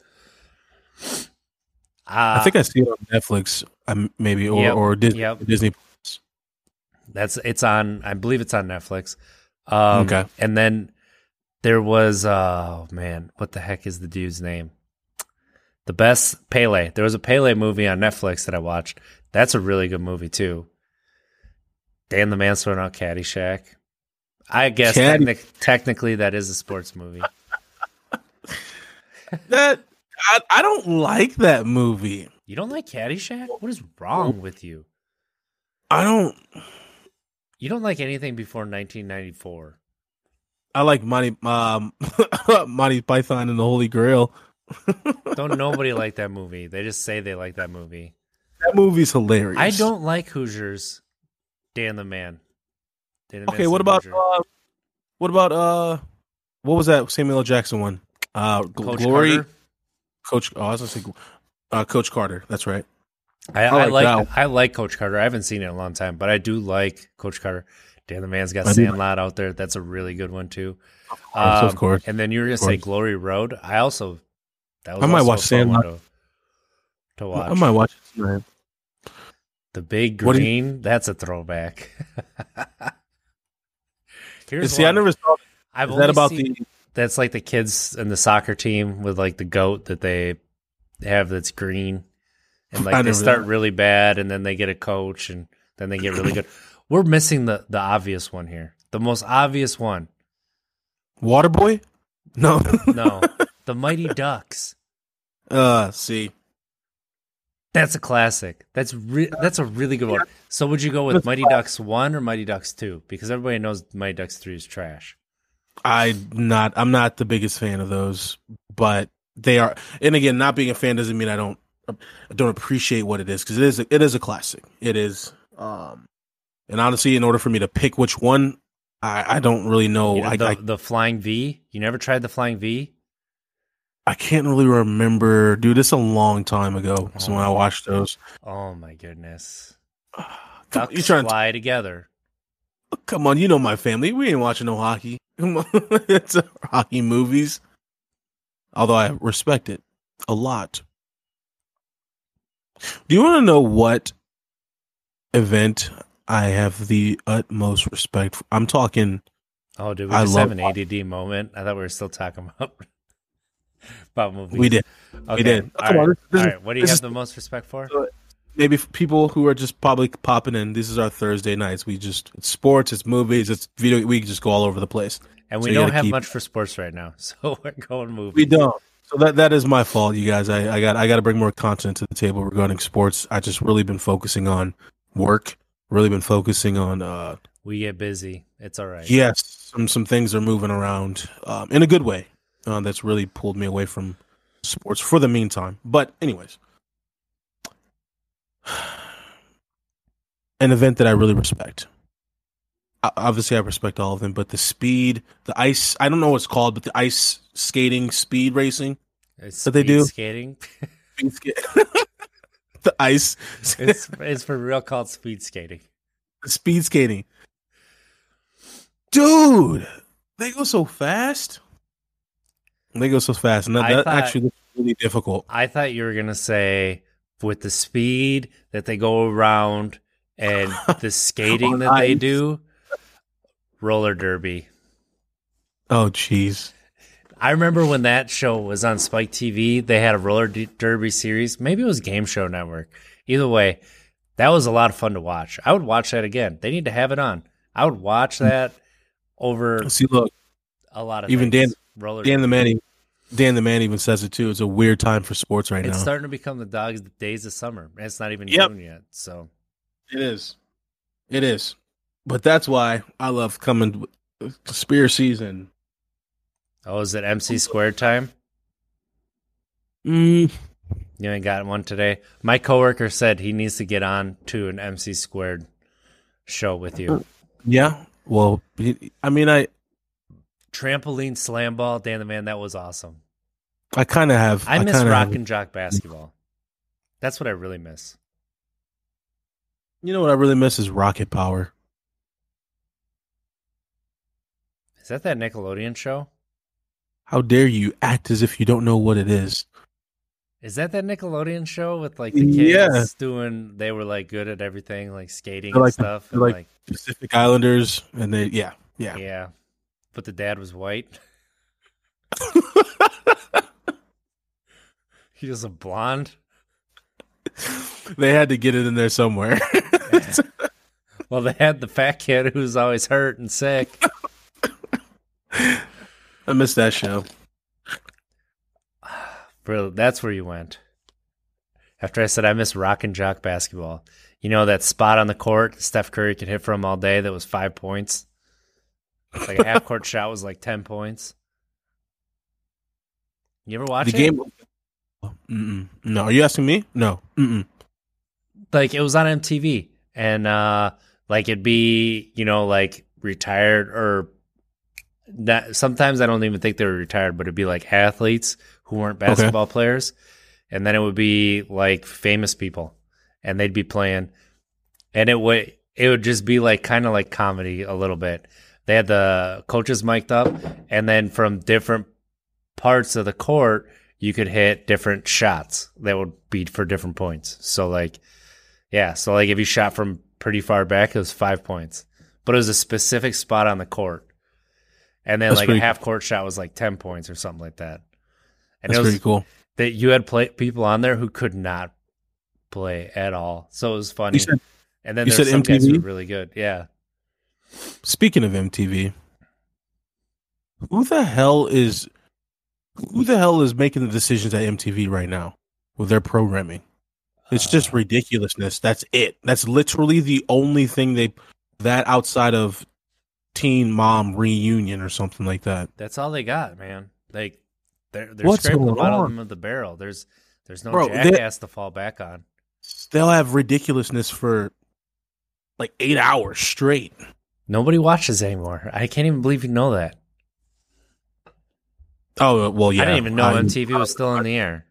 Uh, I think I see it on Netflix, um, maybe or Yep, or Disney. yep. Disney. That's it's on. I believe it's on Netflix. Um, Okay. And then there was. Oh man, what the heck is the dude's name? The best Pele. There was a Pele movie on Netflix that I watched. That's a really good movie too. Dan the Man throwing out Caddyshack. I guess Caddy- technic- technically that is a sports movie. That I, I don't like that movie. You don't like Caddyshack? What is wrong with you? I don't. You don't like anything before 1994. I like Monty um Monty Python and the Holy Grail. Don't nobody like that movie. They just say they like that movie. That movie's hilarious. I don't like Hoosiers. Dan the Man. Dan the Okay, what about uh, what about uh, what was that Samuel L. Jackson one? Uh, Coach Glory, Carter? Coach. Oh, I was gonna say, uh, Coach Carter. That's right. I, I I like like. I like Coach Carter. I haven't seen it in a long time, but I do like Coach Carter. Dan the Man's got. Sandlot out there. That's a really good one too. Of course, of course. And then you were gonna say. Glory Road. I also that was I might watch one Sandlot. to, to watch. I might watch it. The Big do you- Green. That's a throwback. Here's See, I never saw. I've Is that about seen- the? That's like the kids in the soccer team with like the goat that they have that's green. And like they start really bad and then they get a coach and then they get really good. We're missing the the obvious one here. The most obvious one. Waterboy? No. no. The mighty ducks. Uh, see. that's a classic. That's re- that's a really good one. So would you go with mighty ducks 1 or mighty ducks 2 because everybody knows mighty ducks 3 is trash I not. I'm not the biggest fan of those, but they are. And again, not being a fan doesn't mean I don't. I don't appreciate what it is because it is. It is a classic. It is. Um, and honestly, in order for me to pick which one, I, I don't really know. You know, I, the, I the flying v you never tried the flying v I can't really remember, dude. It's a long time ago. So when I watched those, oh my goodness Come- ducks you trying to fly together come on? You know my family. We ain't watching no hockey. Come on, it's hockey movies. Although I respect it a lot. Do you want to know what event I have the utmost respect for? I'm talking. Oh, did we I just love have an ADD moment? I thought we were still talking about about movies. We did. Okay. did. All Come on, right. this All is- right. What do you this have is- the most respect for? Maybe for people who are just probably popping in. This is our Thursday nights. We just it's sports, it's movies, it's video. We just go all over the place. And we you don't have keep- much for sports right now, so we're going movies. We don't. So that that is my fault, you guys. I, I got I got to bring more content to the table regarding sports. I just really been focusing on work. Really been focusing on uh We get busy. It's all right. yes, some some things are moving around um, in a good way. Uh, that's really pulled me away from sports for the meantime. But anyways, an event that I really respect. Obviously, I respect all of them, but the speed, the ice, I don't know what it's called, but the ice skating, speed racing, uh, It's What they do? skating. the ice, it's it's for real called speed skating. speed skating. Dude, they go so fast. They go so fast, and that, that thought- actually looks really difficult. I thought you were gonna say with the speed that they go around and the skating that they do, roller derby. Oh, jeez. I remember when that show was on Spike TV, they had a roller derby series. Maybe it was Game Show Network. Either way, that was a lot of fun to watch. I would watch that again. They need to have it on. I would watch hmm. that over See, look, a lot of Even things. roller Dan the derby. man, e- Dan the man even says it too. It's a weird time for sports right It's now. It's starting to become the dogs days of summer. and It's not even Yep. June yet. So It is. It is. But that's why I love coming spear season. oh, is it MC squared time? Mm, You ain't got one today. My coworker said he needs to get on to an MC squared show with you. yeah. Well, I mean, I Trampoline slam ball, Dan the man, that was awesome. I kind of have. I miss rock have- and jock basketball. That's what I really miss. You know what I really miss is Rocket Power. Is that that Nickelodeon show? How dare you act as if you don't know what it is? Is that that Nickelodeon show with like the kids Yeah. doing? They were like good at everything, like skating They're and like- stuff. and, like- Pacific Islanders, and they yeah yeah. yeah, but the dad was white. he was a blonde. they had to get it in there somewhere. Well, they had the fat kid who's always hurt and sick. I missed that show. Bro, that's where you went. After I said I miss rock and jock basketball. You know that spot on the court Steph Curry could hit from all day that was five points? Like a half court shot was like 10 points. You ever watch the it? game. Mm-mm. No, are you asking me? No. Mm-mm. like it was on MTV and uh like it'd be, you know, like retired or not, sometimes I don't even think they were retired, but it'd be like athletes who weren't basketball players. And then it would be like famous people and they'd be playing and it would it would just be like kind of like comedy a little bit. They had the coaches mic'd up and then from different parts of the court you could hit different shots that would be for different points. So like yeah, so like if you shot from pretty far back, it was five points, but it was a specific spot on the court, and then That's like a half court shot was like ten points or something like that. And That's it was pretty cool. that you had play people on there who could not play at all, so it was funny. Said, and then there's some guys who were really good. Yeah, speaking of MTV, who the hell is who the hell is making the decisions at MTV right now with their programming? It's just Uh, ridiculousness. That's it. That's literally the only thing they that outside of Teen Mom reunion or something like that. that's all they got, man. Like they're they're What's scraping the bottom of the barrel. There's there's no Bro, jackass to fall back on. They'll have ridiculousness for like eight hours straight. Nobody watches anymore. I can't even believe you know that. Oh well, yeah. I didn't even know I'm- MTV was still in the air.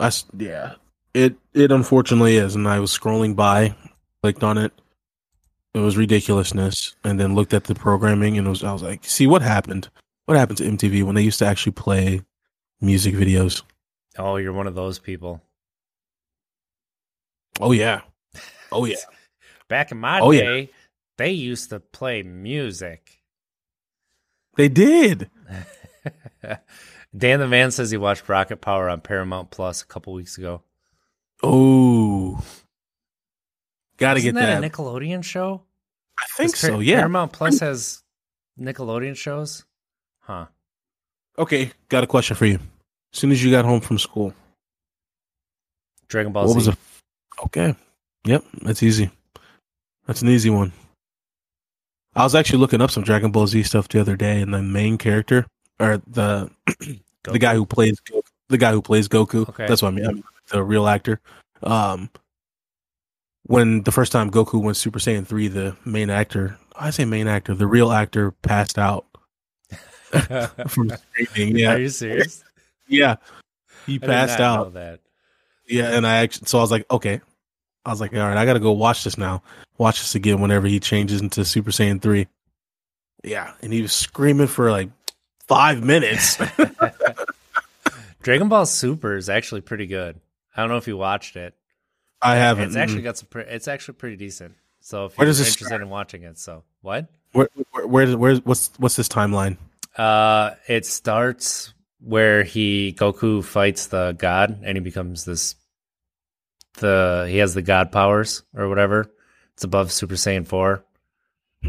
I yeah. It it unfortunately is, and I was scrolling by, clicked on it. It was ridiculousness, and then looked at the programming, and it was I was like, see what happened? What happened to MTV when they used to actually play music videos? Oh, you're one of those people. Oh yeah, oh yeah. Back in my Oh, yeah. They used to play music. They did. Dan the Man says he watched Rocket Power on Paramount Plus a couple weeks ago. Oh, gotta Isn't get that, that. a Nickelodeon show? I think Par- so. Yeah. Paramount Plus has Nickelodeon shows? Huh. Okay, got a question for you. As soon as you got home from school, Dragon Ball what Z. was it? Okay. Yep, that's easy. That's an easy one. I was actually looking up some Dragon Ball Z stuff the other day, and the main character or the the guy who plays Goku, the guy who plays Goku. Okay. That's what I mean. I mean, The real actor. Um, when the first time Goku went Super Saiyan three, the main actor, I say main actor, the real actor passed out from screaming. Yeah. Are you serious? yeah, he passed out. that. Yeah, and I actually, so I was like, okay, I was like, all right, I got to go watch this now. Watch this again whenever he changes into Super Saiyan three. Yeah, and he was screaming for like five minutes. Dragon Ball Super is actually pretty good. I don't know if you watched it. I haven't. It's actually got some. Pre- it's actually pretty decent. So if Where you're interested start? in watching it, so what? where, where, where, where's what's what's this timeline? Uh, it starts where he Goku fights the god and he becomes this. The he has the god powers or whatever. It's above Super Saiyan four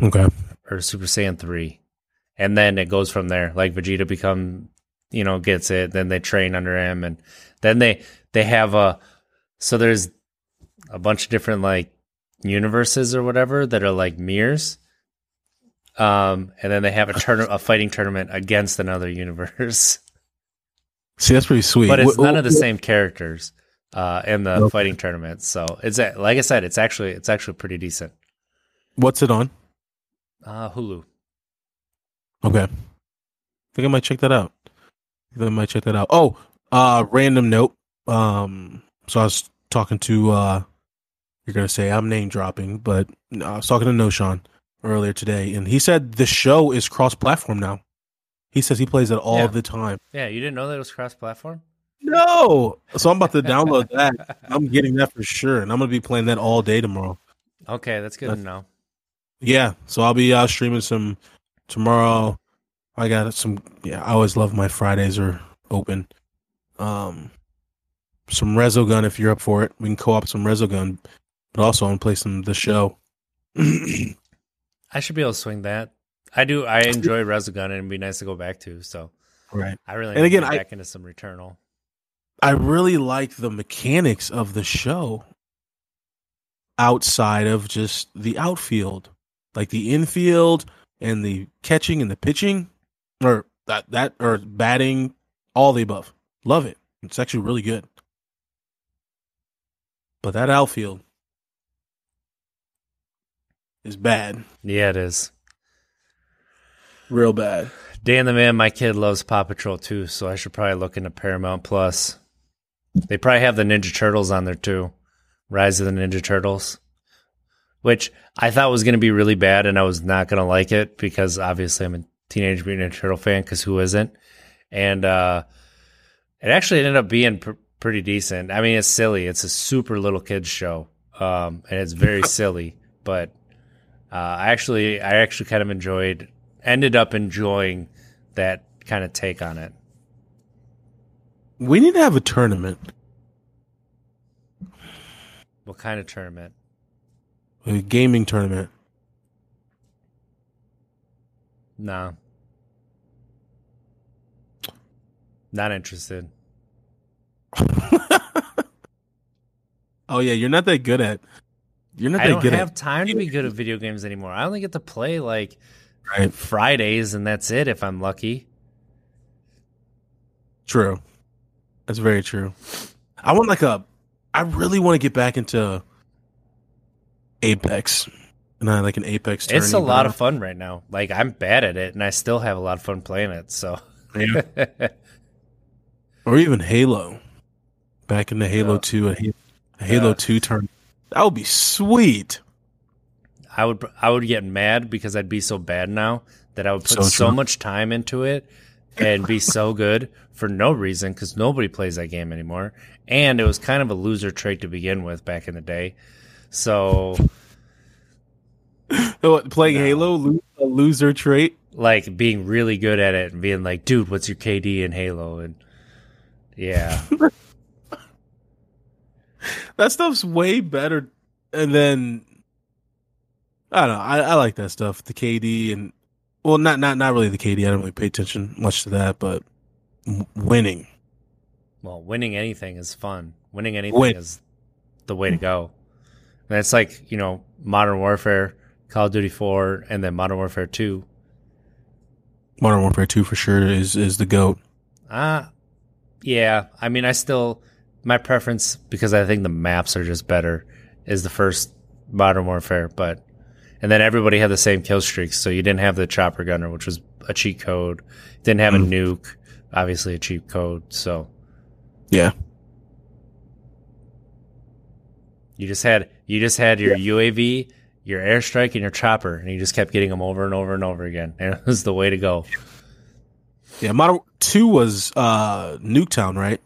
Okay. or Super Saiyan three, and then it goes from there. Like Vegeta become, you know, gets it. Then they train under him, and then they they have a. So there's a bunch of different like universes or whatever that are like mirrors. Um, and then they have a turn a fighting tournament against another universe, See, that's pretty sweet. but it's none of the same characters uh, in the Okay. fighting tournament. So it's a- like I said, it's actually it's actually pretty decent. What's it on? Uh, Hulu. Okay. I think I might check that out. I think I might check that out. Oh, uh, random note. Um, so I was talking to uh, you're gonna say I'm name dropping, but no, I was talking to Noshan earlier today, and he said the show is cross platform now. He says he plays it all Yeah. the time. Yeah, you didn't know that it was cross platform? No. So I'm about to download that. I'm getting that for sure, and I'm gonna be playing that all day tomorrow. Okay, that's good That's- to know. Yeah. So I'll be uh, streaming some tomorrow. I got some. Yeah, I always love my Fridays are open. Um, some Resogun if you're up for it. We can co-op some Resogun, but also I'm play some the show. I should be able to swing that. I do. I enjoy Resogun, and it'd be nice to go back to. So right. I really And again, get I- back into some Returnal. I really like the mechanics of the show outside of just the outfield, like the infield and the catching and the pitching, or that that or batting, all the above. Love it. It's actually really good. But that outfield is bad, Yeah, it is. real bad. Dan the man, my kid loves Paw Patrol too, so I should probably look into Paramount Plus. They probably have the Ninja Turtles on there too. Rise of the Ninja Turtles. Which I thought was going to be really bad and I was not going to like it because obviously I'm a Teenage Mutant Ninja Turtle fan because who isn't? And uh, it actually ended up being pr- pretty decent. I mean, it's silly. It's a super little kids show um, and it's very silly, but uh, I actually, I actually kind of enjoyed, ended up enjoying that kind of take on it. We need to have a tournament, What kind of tournament? a gaming tournament. No. Not interested. oh yeah, you're not that good at. You're not I don't have at. time to be good at video games anymore. I only get to play like Right. Fridays, and that's it if I'm lucky. True. That's very true. I want like a. I really want to get back into Apex, and I like an Apex. It's a lot of fun right now. Like I'm bad at it, and I still have a lot of fun playing it. So, Yeah. or even Halo. Back in the Halo. Two, a a Halo. Two turn. That would be sweet. I would I would get mad because I'd be so bad now that I would put So so, much time into it and be so good for no reason because nobody plays that game anymore. And it was kind of a loser trait to begin with back in the day. So What, playing No. Halo, lo- a loser trait. like being really good at it and being like, dude, what's your KD in Halo? And yeah, That stuff's way better. And then I don't know. I, I like that stuff. The KD and well, not not not really the KD. I don't really pay attention much to that, but winning. well, winning anything is fun. Winning anything Win. is the way to go. And it's like you know, Modern Warfare, Call of Duty Four, and then Modern Warfare Two. Modern Warfare Two for sure is is the goat. Ah, yeah. I mean, I still my preference because I think the maps are just better is the first Modern Warfare, but and then everybody had the same kill streaks, so you didn't have the chopper gunner, which was a cheat code. Didn't have Mm. a nuke, obviously a cheat code. So Yeah, you just had you just had your UAV, your airstrike, and your chopper, and you just kept getting them over and over and over again, and it was the way to go. yeah. Model Two was uh Nuketown, right?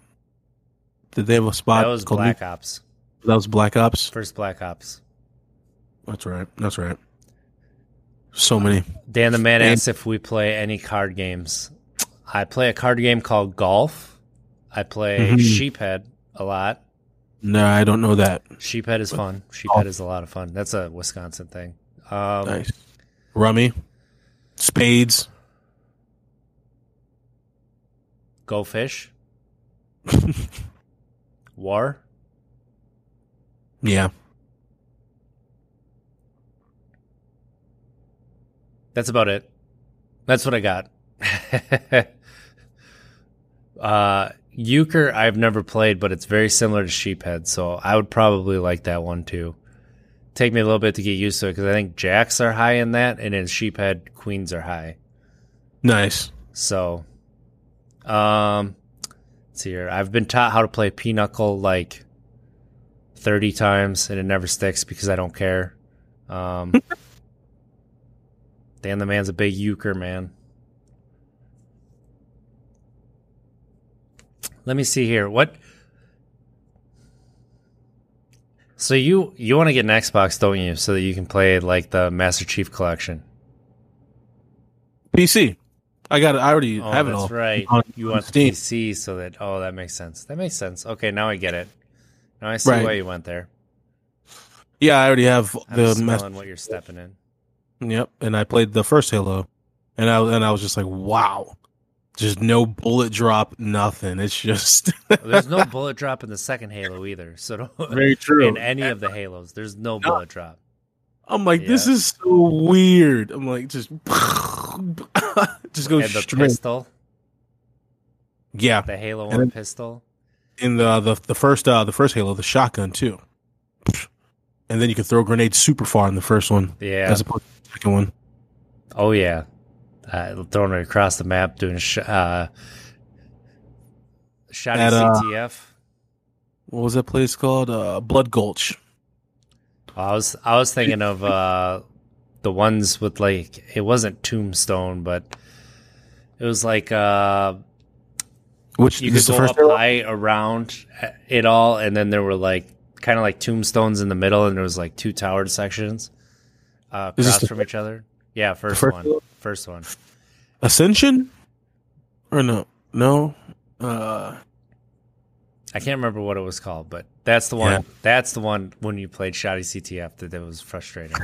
Did they have a spot That was called Black Nuke- Ops, That was Black Ops. first Black Ops. That's right. That's right. So many. Dan the man asks if we play any card games. I play a card game called Golf. I play Mhm. Sheephead a lot. No, I don't know that. Sheephead is fun. Sheephead is a lot of fun. That's a Wisconsin thing. Um, Nice. Rummy, spades. Go Fish. War. Yeah. That's about it. That's what I got. uh, Euchre, I've never played, but it's very similar to Sheephead, so I would probably like that one too. Take me a little bit to get used to it because I think jacks are high in that, and in Sheephead, queens are high. Nice. So, um, let's see here. I've been taught how to play Pinochle like thirty times, and it never sticks because I don't care. Um, Dan the man's a big euchre man. Let me see here. What? So you you want to get an Xbox, don't you? So that you can play like the Master Chief Collection. PC. I got it. I already Oh, have it all. right. on- You want Steam. PC so that oh that makes sense. That makes sense. Okay, now I get it. Now I see Right. why you went there. Yeah, I already have I'm the smelling mess. what you're stepping in. Yep, and I played the first Halo, and I and I was just like, wow, just no bullet drop, nothing. It's just There's no bullet drop in the second Halo either. So don't, very true. in any of the Halos, there's no bullet drop. I'm like, this is so weird. I'm like, just just go and the straight. pistol, Yeah, the Halo And One pistol. in the the the first uh the first Halo, the shotgun too, and then you can throw grenades super far in the first one Yeah. as opposed to the second one. Oh yeah, uh, throwing it across the map, doing sh- uh, shotty At, uh, CTF. What was that place called? Uh, Blood Gulch. I was I was thinking of uh, the ones with like it wasn't Tombstone, but it was like uh, Which you could go first up high around it all, and then there were like kind of like tombstones in the middle, and there was like two towered sections uh, across from each other. Yeah, first, first one, Halo? first one. Ascension, or no, no. Uh, I can't remember what it was called, but that's the one. Yeah. That's the one when you played shotty CTF that, that was frustrating.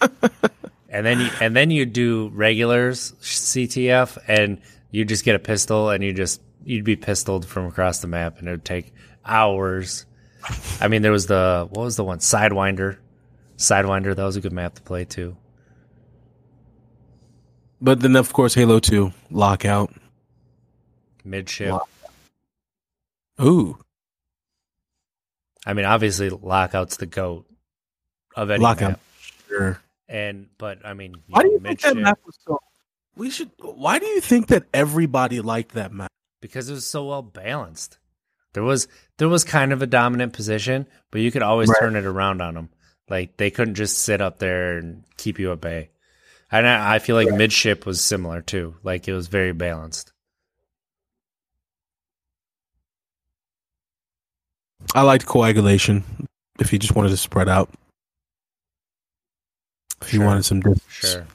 and then you and then you do regulars CTF, and you just get a pistol, and you just you'd be pistoled from across the map, and it would take hours. I mean, there was the what was the one Sidewinder, Sidewinder. That was a good map to play too. but then of course Halo Two Lockout. Midship. Wow. Ooh, I mean, obviously, Lockout's the goat of any Lockout. map. Sure. And but I mean, Why do know, you think that map was so? We should. Why do you think that everybody liked that map? because it was so well balanced. There was there was kind of a dominant position, but you could always Right. turn it around on them. Like they couldn't just sit up there and keep you at bay. And I, I feel like midship was similar too. Like it was very balanced. I liked coagulation. If you just wanted to spread out, if you wanted some distance. Sure.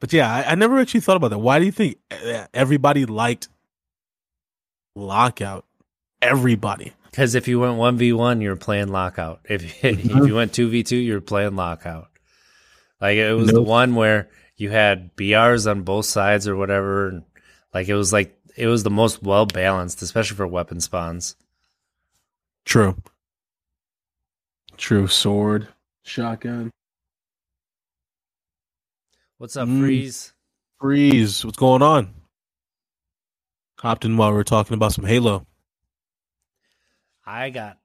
But yeah, I, I never actually thought about that. Why do you think uh, everybody liked Lockout? Everybody. Because if you went one v one, you were playing lockout. If if you went two v two, you were playing lockout. Like it was the one where you had BRs on both sides or whatever, and like it was like it was the most well balanced, especially for weapon spawns. True. True. Sword, shotgun, What's up, Mm. Freeze? freeze. What's going on? Hopped in while we were talking about some Halo. I got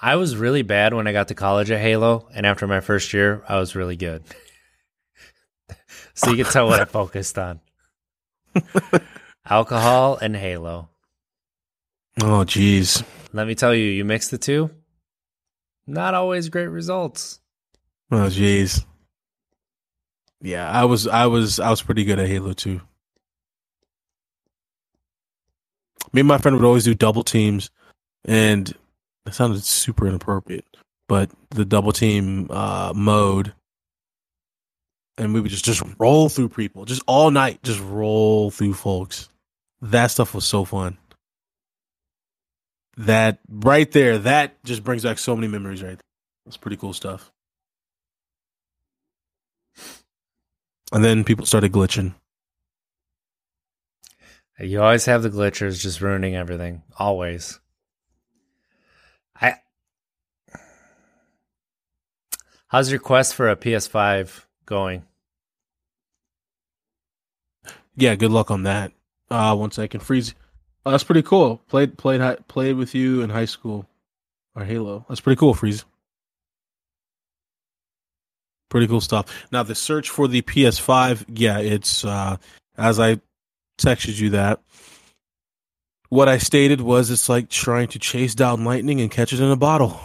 I was really bad when I got to college at Halo, and after my first year, I was really good. so you can tell what I focused on. Alcohol and Halo. Oh, jeez. Let me tell you, you mix the two, not always great results. Oh, jeez. Yeah, I was, I was, I was pretty good at Halo too. Me and my friend would always do double teams, and it sounded super inappropriate. But the double team uh, mode, and we would just just roll through people, just all night, just roll through folks. That stuff was so fun. That right there, that just brings back so many memories. Right, that's pretty cool stuff. And then people started glitching. You always have the glitchers just ruining everything. Always. I. How's your quest for a PS5 going? Yeah, good luck on that. Uh one second, freeze. Oh, that's pretty cool. Played played played with you in high school, or Halo. That's pretty cool, freeze. Pretty cool stuff. Now the search for the PS5, yeah, it's uh as I texted you that. What I stated was it's like trying to chase down lightning and catch it in a bottle.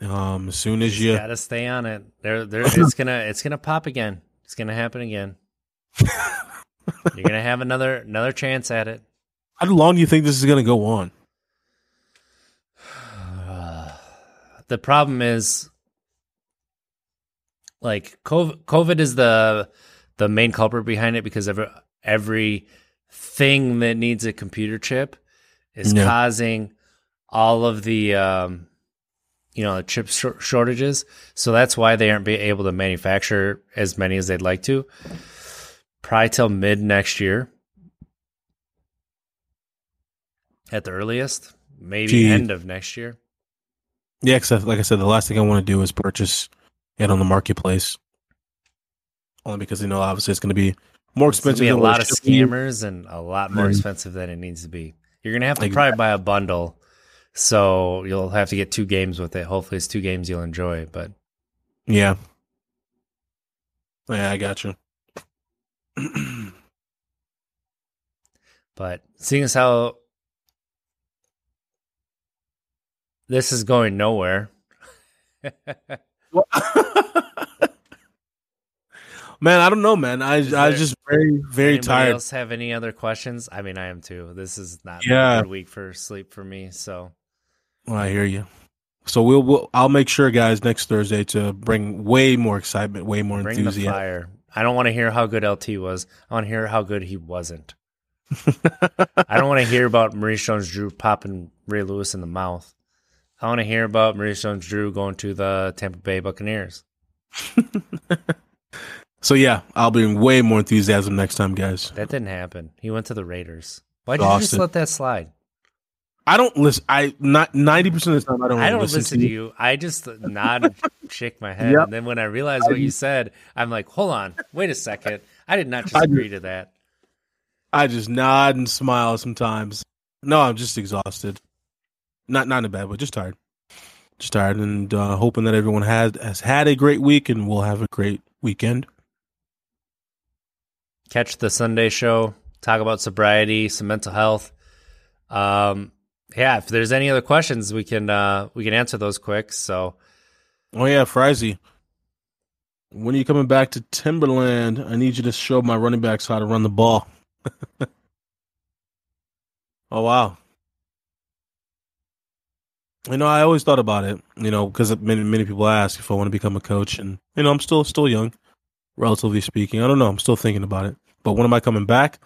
Um, as soon as You you gotta stay on it. There, there. It's gonna, it's gonna pop again. It's gonna happen again. You're gonna have another, another chance at it. How long do you think this is to go on? the problem is like COVID, COVID is the the main culprit behind it because every every thing that needs a computer chip is Yeah. causing all of the um, you know the chip shor- shortages. So that's why they aren't be able to manufacture as many as they'd like to. Probably till mid next year, at the earliest, maybe Gee. end of next year. Yeah, because like I said, the last thing I want to do is purchase it on the marketplace. Only because you know, obviously, it's going to be more expensive. be a lot of scammers and a lot more Mhm. expensive than it needs to be. You're gonna have to probably buy a bundle, so you'll have to get two games with it. Hopefully, it's two games you'll enjoy. But Yeah. Yeah, I got you. but seeing as how this is going nowhere, man, I don't know, man. I Is I there- just very very anybody tired. else have any other questions? I mean, I am too. This is not Yeah. a good week for sleep for me. So I hear you. So we'll, we'll I'll make sure, guys, next Thursday to bring way more excitement, way more bring the enthusiasm. fire. I don't want to hear how good LT was. I want to hear how good he wasn't. I don't want to hear about Maurice Jones-Drew popping Ray Lewis in the mouth. I want to hear about Maurice Jones-Drew going to the Tampa Bay Buccaneers. so yeah, I'll bring way more enthusiasm next time, guys. That didn't happen. He went to the Raiders. Why did you just let that slide? I don't listen. I not ninety percent of the time I don't. I don't listen, listen, to you. I just nod and shake my head. Yep. And then when I realize what you said, I'm like, hold on, wait a second. I did not just I- agree to that. I just nod and smile sometimes. No, I'm just exhausted. Not not in a bad way, just tired. Just tired, and uh, hoping that everyone has has had a great week and will have a great weekend. catch the Sunday show, talk about sobriety, some mental health. Um, yeah, if there's any other questions, we can uh, we can answer those quick. So Oh yeah, Frizy. When are you coming back to Timberland? I need you to show my running backs how to run the ball. oh wow. You know, I always thought about it. You know, because many many people ask if I want to become a coach, and you know, I'm still still young, relatively speaking. I don't know. I'm still thinking about it. But when am I coming back?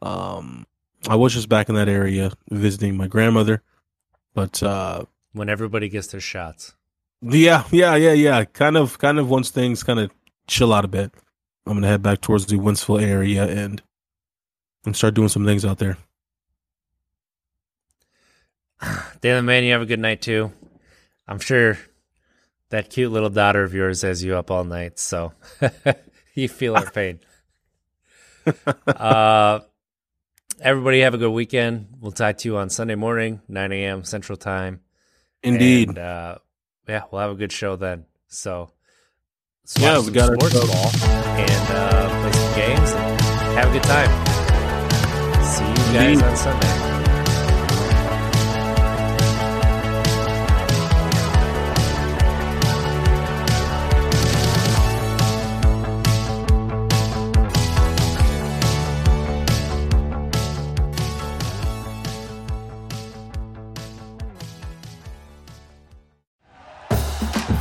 Um, I was just back in that area visiting my grandmother, but uh, when everybody gets their shots, yeah, yeah, yeah, yeah. Kind of, kind of. Once things kind of chill out a bit, I'm gonna head back towards the Wentzville area and and start doing some things out there. Daily man, you have a good night too. I'm sure that cute little daughter of yours has you up all night, so you feel our pain. uh, everybody have a good weekend. We'll talk to you on Sunday morning, 9 a.m. Central Time. Indeed. And, uh, yeah, we'll have a good show then. So, let's Yeah, we got our sports show. ball and uh, play some games and have a good time. See you guys Indeed. on Sunday.